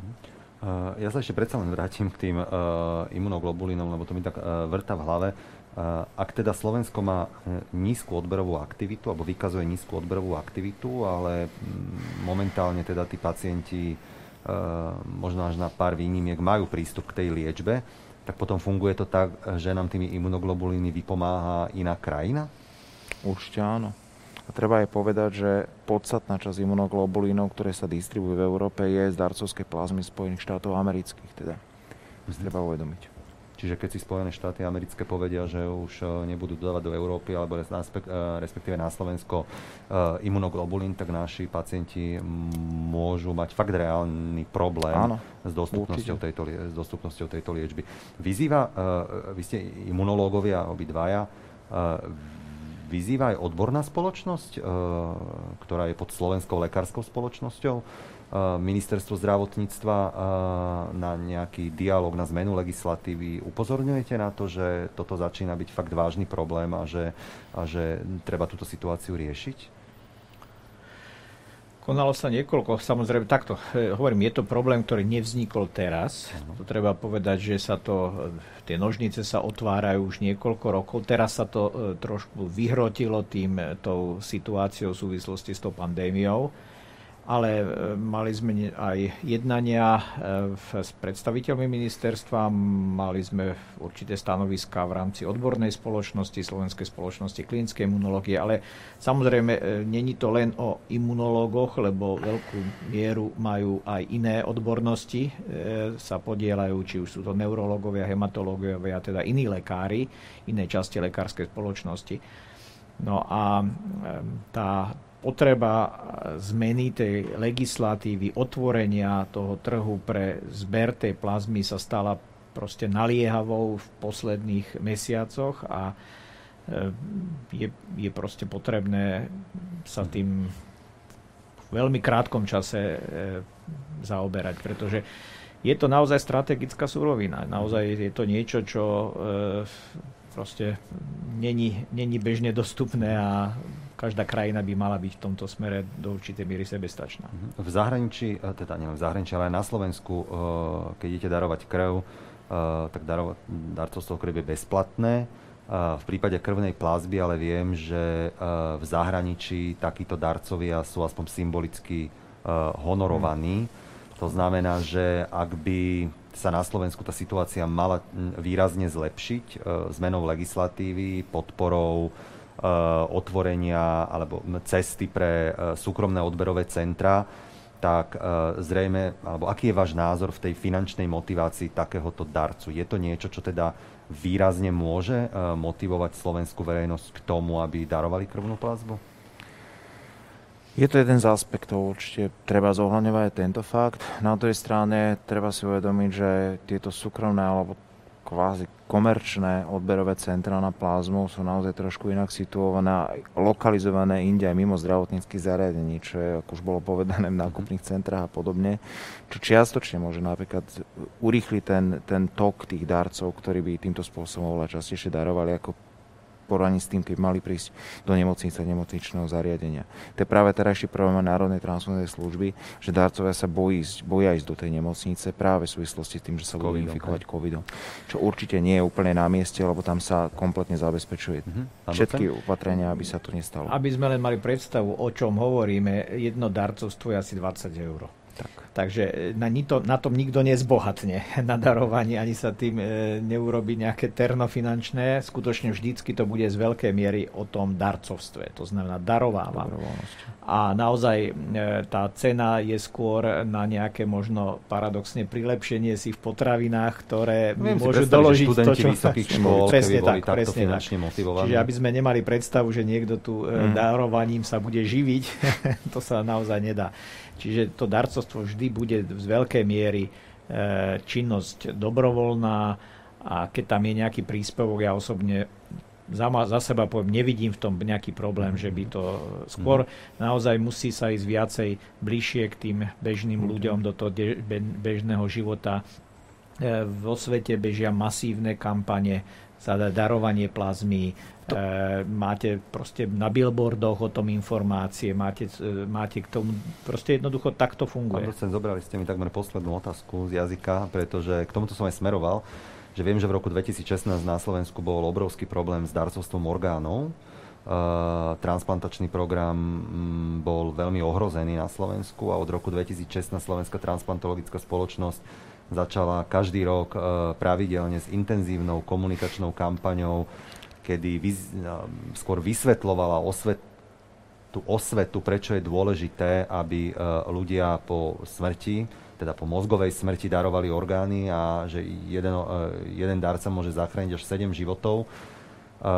Speaker 1: Uh, ja sa ešte predsa len vrátim k tým uh, imunoglobulinom, lebo to mi tak uh, vrta v hlave. Uh, ak teda Slovensko má nízku odberovú aktivitu, alebo vykazuje nízku odberovú aktivitu, ale mm, momentálne teda tí pacienti možno až na pár výnimiek majú prístup k tej liečbe, tak potom funguje to tak, že nám tými imunoglobulíny vypomáha iná krajina?
Speaker 2: Určite áno. A treba aj povedať, že podstatná časť imunoglobulínov, ktoré sa distribujú v Európe, je z darcovskej plazmy Spojených štátov amerických. Teda. Si treba uvedomiť.
Speaker 1: Čiže keď si Spojené štáty americké povedia, že už e, nebudú dodávať do Európy alebo e, respektíve na Slovensko e, imunoglobulín, tak naši pacienti môžu mať fakt reálny problém Áno, s, dostupnosťou tejto, s dostupnosťou tejto liečby. Vyzýva, vy ste imunológovia obidvaja, vyzýva aj odborná spoločnosť, e, ktorá je pod Slovenskou lekárskou spoločnosťou, e, ministerstvo zdravotníctva e, na nejaký dialog, na zmenu legislatívy. Upozorňujete na to, že toto začína byť fakt vážny problém a že, a že treba túto situáciu riešiť?
Speaker 3: Konalo sa niekoľko, samozrejme takto, e, hovorím, je to problém, ktorý nevznikol teraz. To treba povedať, že sa to, e, tie nožnice sa otvárajú už niekoľko rokov. Teraz sa to e, trošku vyhrotilo tým, tou situáciou v súvislosti s tou pandémiou ale e, mali sme aj jednania e, s predstaviteľmi ministerstva, mali sme určité stanoviska v rámci odbornej spoločnosti, Slovenskej spoločnosti klinickej imunológie, ale samozrejme e, není to len o imunológoch, lebo veľkú mieru majú aj iné odbornosti, sa podielajú, či už sú to neurológovia, hematológovia, teda iní lekári, iné časti lekárskej spoločnosti. No a tá potreba zmeny tej legislatívy, otvorenia toho trhu pre zber tej plazmy sa stala proste naliehavou v posledných mesiacoch a e, je, je proste potrebné sa tým v veľmi krátkom čase e, zaoberať, pretože je to naozaj strategická surovina. Naozaj je to niečo, čo e, proste není, není bežne dostupné a každá krajina by mala byť v tomto smere do určitej miery sebestačná.
Speaker 1: V zahraničí, e, teda nielen v zahraničí, ale aj na Slovensku, e, keď idete darovať krv, e, tak darov, darcovstvo krv je bezplatné. V prípade krvnej plazby ale viem, že v zahraničí takíto darcovia sú aspoň symbolicky honorovaní. To znamená, že ak by sa na Slovensku tá situácia mala výrazne zlepšiť zmenou legislatívy, podporou otvorenia alebo cesty pre súkromné odberové centra, tak zrejme, alebo aký je váš názor v tej finančnej motivácii takéhoto darcu? Je to niečo, čo teda výrazne môže motivovať slovenskú verejnosť k tomu, aby darovali krvnú plazbu?
Speaker 2: Je to jeden z aspektov, určite treba zohľadňovať tento fakt. Na druhej strane treba si uvedomiť, že tieto súkromné alebo kvázi komerčné odberové centra na plazmu sú naozaj trošku inak situované, lokalizované inde aj mimo zdravotníckých zariadení, čo je, ako už bolo povedané, v nákupných centrách a podobne, čo čiastočne môže napríklad urýchliť ten, ten tok tých darcov, ktorí by týmto spôsobom oveľa častejšie darovali ako porovnaní s tým, keď mali prísť do nemocnice, nemocničného zariadenia. To je práve ešte problém Národnej transfúznej služby, že darcovia sa bojí, boja ísť do tej nemocnice práve v súvislosti s tým, že sa budú infikovať covidom. Čo určite nie je úplne na mieste, lebo tam sa kompletne zabezpečuje mm-hmm. všetky opatrenia, aby sa to nestalo.
Speaker 3: Aby sme len mali predstavu, o čom hovoríme, jedno darcovstvo je asi 20 eur. Tak. Takže e, na, to, na tom nikto nezbohatne na darovaní, ani sa tým e, neurobi nejaké terno finančné. Skutočne vždycky to bude z veľkej miery o tom darcovstve. To znamená darovávam. A naozaj e, tá cena je skôr na nejaké možno paradoxne prilepšenie si v potravinách, ktoré Viem môžu doložiť to, čo...
Speaker 1: vysokých škôl, presne
Speaker 3: tak, presne tak. Čiže aby sme nemali predstavu, že niekto tu mm. darovaním sa bude živiť, to sa naozaj nedá. Čiže to darcovstvo vždy bude z veľkej miery e, činnosť dobrovoľná a keď tam je nejaký príspevok, ja osobne za, ma, za seba poviem, nevidím v tom nejaký problém, že by to skôr mm. naozaj musí sa ísť viacej bližšie k tým bežným mm. ľuďom do toho de, be, bežného života. E, vo svete bežia masívne kampane za darovanie plazmy, to... E, máte proste na billboardoch o tom informácie, máte, e, máte k tomu, proste jednoducho takto funguje.
Speaker 1: Pán zobrali ste mi takmer poslednú otázku z jazyka, pretože k tomuto som aj smeroval, že viem, že v roku 2016 na Slovensku bol obrovský problém s darcovstvom orgánov. Uh, transplantačný program um, bol veľmi ohrozený na Slovensku a od roku 2016 Slovenská transplantologická spoločnosť začala každý rok uh, pravidelne s intenzívnou komunikačnou kampaňou kedy vys- skôr vysvetlovala osvet- tú osvetu, prečo je dôležité, aby e, ľudia po smrti, teda po mozgovej smrti darovali orgány a že jeden, e, jeden darca môže zachrániť až 7 životov. E,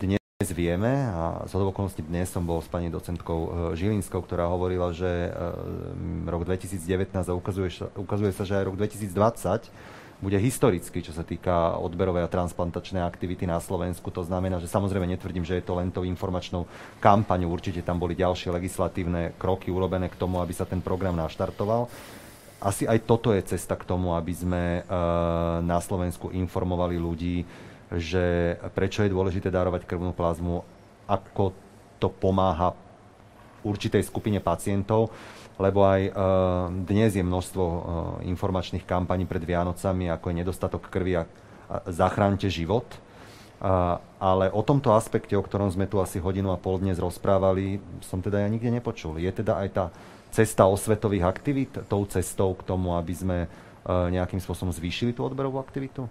Speaker 1: dnes vieme, a z okolností dnes som bol s pani docentkou Žilinskou, ktorá hovorila, že rok 2019 a ukazuje, ukazuje sa, že aj rok 2020 bude historický, čo sa týka odberovej a transplantačnej aktivity na Slovensku. To znamená, že samozrejme netvrdím, že je to len tou informačnou kampaňou. Určite tam boli ďalšie legislatívne kroky urobené k tomu, aby sa ten program naštartoval. Asi aj toto je cesta k tomu, aby sme uh, na Slovensku informovali ľudí, že prečo je dôležité darovať krvnú plazmu, ako to pomáha určitej skupine pacientov lebo aj uh, dnes je množstvo uh, informačných kampaní pred Vianocami, ako je nedostatok krvi a, zachránte život. Uh, ale o tomto aspekte, o ktorom sme tu asi hodinu a pol dnes rozprávali, som teda ja nikde nepočul. Je teda aj tá cesta osvetových aktivít tou cestou k tomu, aby sme nejakým spôsobom zvýšili tú odberovú aktivitu?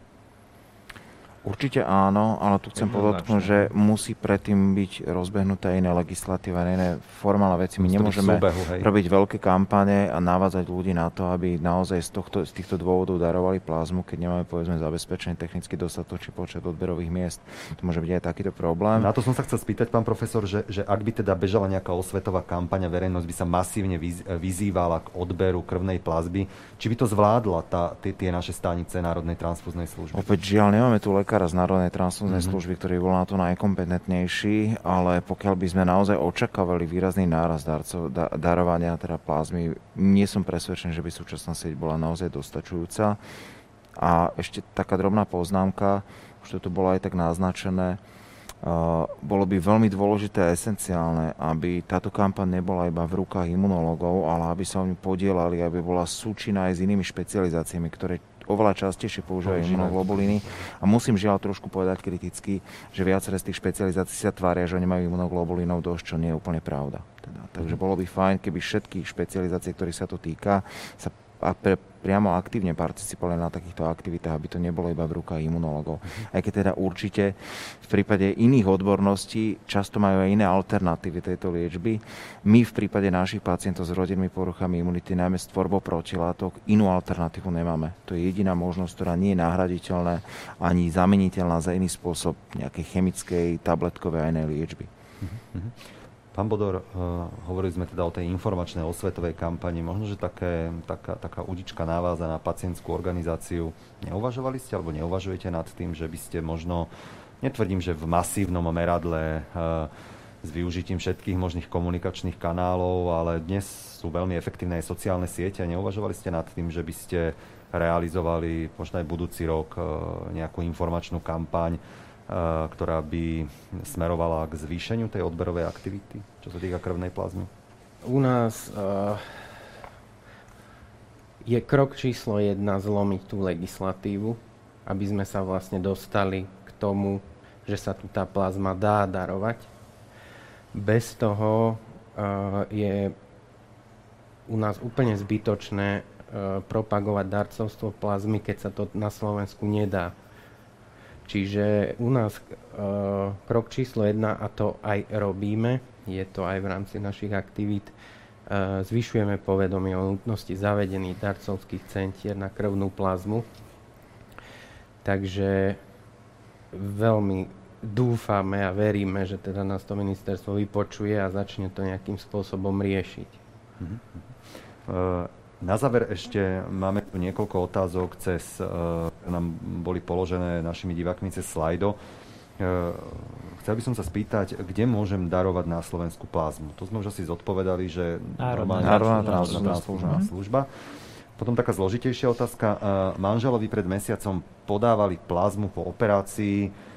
Speaker 2: Určite áno, ale tu chcem podotknúť, že musí predtým byť rozbehnuté iné legislatíva, iné formálne veci. My nemôžeme súbehu, robiť veľké kampane a navádzať ľudí na to, aby naozaj z, tohto, z týchto dôvodov darovali plazmu, keď nemáme povedzme zabezpečený technicky dostatočný počet odberových miest. To môže byť aj takýto problém.
Speaker 1: Na to som sa chcel spýtať, pán profesor, že, že ak by teda bežala nejaká osvetová kampaň a verejnosť by sa masívne vyzývala k odberu krvnej plazby, či by to zvládla tá, tie, tie naše stanice Národnej transfúznej služby?
Speaker 2: Opäť žiaľ, nemáme tu lekára z Národnej transfúznej mm-hmm. služby, ktorý bol na to najkompetentnejší, ale pokiaľ by sme naozaj očakávali výrazný náraz darcov, da, darovania teda plazmy, nie som presvedčený, že by súčasná sieť bola naozaj dostačujúca. A ešte taká drobná poznámka, už to tu bolo aj tak naznačené, Uh, bolo by veľmi dôležité a esenciálne, aby táto kampaň nebola iba v rukách imunológov, ale aby sa o ňu podielali, aby bola súčinná aj s inými špecializáciami, ktoré oveľa častejšie používajú imunoglobuliny. A musím žiaľ trošku povedať kriticky, že viaceré z tých špecializácií sa tvária, že nemajú imunoglobulinov dosť, čo nie je úplne pravda. Teda, takže bolo by fajn, keby všetky špecializácie, ktorých sa to týka, sa a pre, priamo aktívne participovali na takýchto aktivitách, aby to nebolo iba v rukách imunologov. Uh-huh. Aj keď teda určite v prípade iných odborností často majú aj iné alternatívy tejto liečby. My v prípade našich pacientov s rodinnými poruchami imunity, najmä s tvorbou protilátok, inú alternatívu nemáme. To je jediná možnosť, ktorá nie je nahraditeľná ani zameniteľná za iný spôsob nejakej chemickej, tabletkovej a inej liečby. Uh-huh.
Speaker 1: Pán Bodor, uh, hovorili sme teda o tej informačnej osvetovej kampani. Možno, že také, taká, taká udička na vás a na pacientskú organizáciu. Neuvažovali ste alebo neuvažujete nad tým, že by ste možno, netvrdím, že v masívnom meradle uh, s využitím všetkých možných komunikačných kanálov, ale dnes sú veľmi efektívne aj sociálne siete neuvažovali ste nad tým, že by ste realizovali možno aj budúci rok uh, nejakú informačnú kampaň, ktorá by smerovala k zvýšeniu tej odberovej aktivity, čo sa týka krvnej plazmy?
Speaker 4: U nás uh, je krok číslo jedna zlomiť tú legislatívu, aby sme sa vlastne dostali k tomu, že sa tu tá plazma dá darovať. Bez toho uh, je u nás úplne zbytočné propagovať darcovstvo plazmy, keď sa to na Slovensku nedá. Čiže u nás uh, krok číslo jedna, a to aj robíme, je to aj v rámci našich aktivít, uh, zvyšujeme povedomie o nutnosti zavedených darcovských centier na krvnú plazmu. Takže veľmi dúfame a veríme, že teda nás to ministerstvo vypočuje a začne to nejakým spôsobom riešiť. Uh-huh.
Speaker 1: Uh, na záver ešte máme tu niekoľko otázok, cez, uh, nám boli položené našimi divákmi cez slajdo. Uh, chcel by som sa spýtať, kde môžem darovať na Slovensku plazmu? To sme už asi zodpovedali, že
Speaker 2: Národná, národná transfúzna
Speaker 1: služba. služba. Potom taká zložitejšia otázka. Uh, manželovi pred mesiacom podávali plazmu po operácii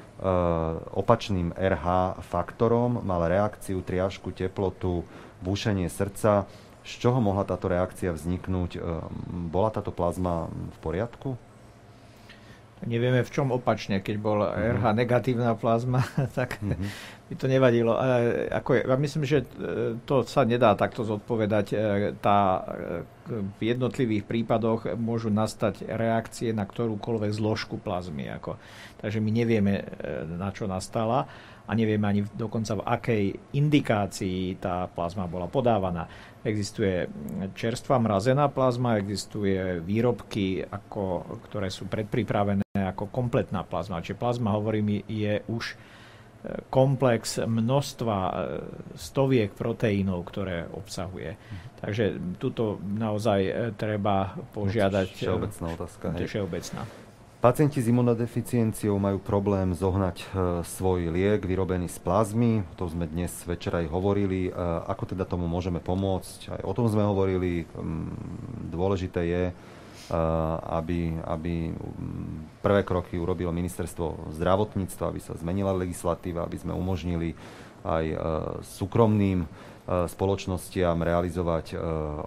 Speaker 1: opačným RH faktorom, mal reakciu, triažku, teplotu, búšenie srdca z čoho mohla táto reakcia vzniknúť? Ehm, bola táto plazma v poriadku?
Speaker 3: Nevieme v čom opačne, keď bol uh-huh. RH negatívna plazma, tak uh-huh. by to nevadilo. Ale ako je, ja myslím, že e, to sa nedá takto zodpovedať. E, tá, e, v jednotlivých prípadoch môžu nastať reakcie na ktorúkoľvek zložku plazmy. Ako. Takže my nevieme, na čo nastala a nevieme ani dokonca v akej indikácii tá plazma bola podávaná. Existuje čerstvá mrazená plazma, existuje výrobky, ako, ktoré sú predpripravené ako kompletná plazma. Čiže plazma, hovorím, je už e, komplex množstva e, stoviek proteínov, ktoré obsahuje. Takže tuto naozaj e, treba požiadať...
Speaker 1: Všeobecná otázka.
Speaker 3: Všeobecná.
Speaker 1: Pacienti s imunodeficienciou majú problém zohnať e, svoj liek vyrobený z plazmy. O tom sme dnes večer aj hovorili. E, ako teda tomu môžeme pomôcť? Aj o tom sme hovorili. Mm, dôležité je, e, aby, aby mm, prvé kroky urobilo ministerstvo zdravotníctva, aby sa zmenila legislatíva, aby sme umožnili aj súkromným spoločnostiam realizovať e,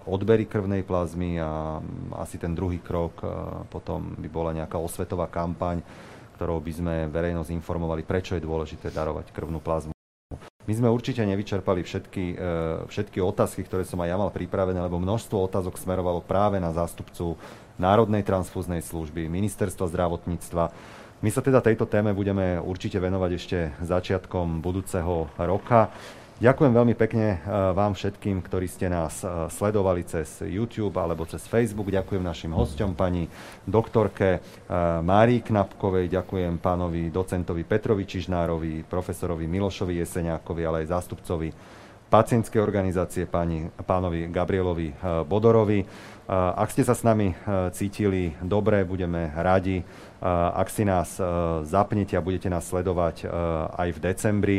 Speaker 1: odbery krvnej plazmy a asi ten druhý krok e, potom by bola nejaká osvetová kampaň, ktorou by sme verejnosť informovali, prečo je dôležité darovať krvnú plazmu. My sme určite nevyčerpali všetky, všetky otázky, ktoré som aj ja mal pripravené, lebo množstvo otázok smerovalo práve na zástupcu Národnej transfúznej služby, Ministerstva zdravotníctva. My sa teda tejto téme budeme určite venovať ešte začiatkom budúceho roka. Ďakujem veľmi pekne eh, vám všetkým, ktorí ste nás eh, sledovali cez YouTube alebo cez Facebook. Ďakujem našim hostom, pani doktorke eh, Márii Knapkovej, ďakujem pánovi docentovi Petrovi Čižnárovi, profesorovi Milošovi Jeseniakovi, ale aj zástupcovi pacientskej organizácie páni, pánovi Gabrielovi Bodorovi. Ak ste sa s nami cítili dobre, budeme radi. Ak si nás zapnete a budete nás sledovať aj v decembri,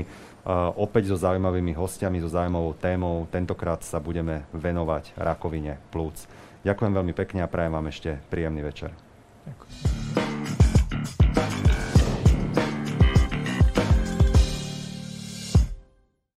Speaker 1: opäť so zaujímavými hostiami, so zaujímavou témou. Tentokrát sa budeme venovať rakovine plúc. Ďakujem veľmi pekne a prajem vám ešte príjemný večer. Ďakujem.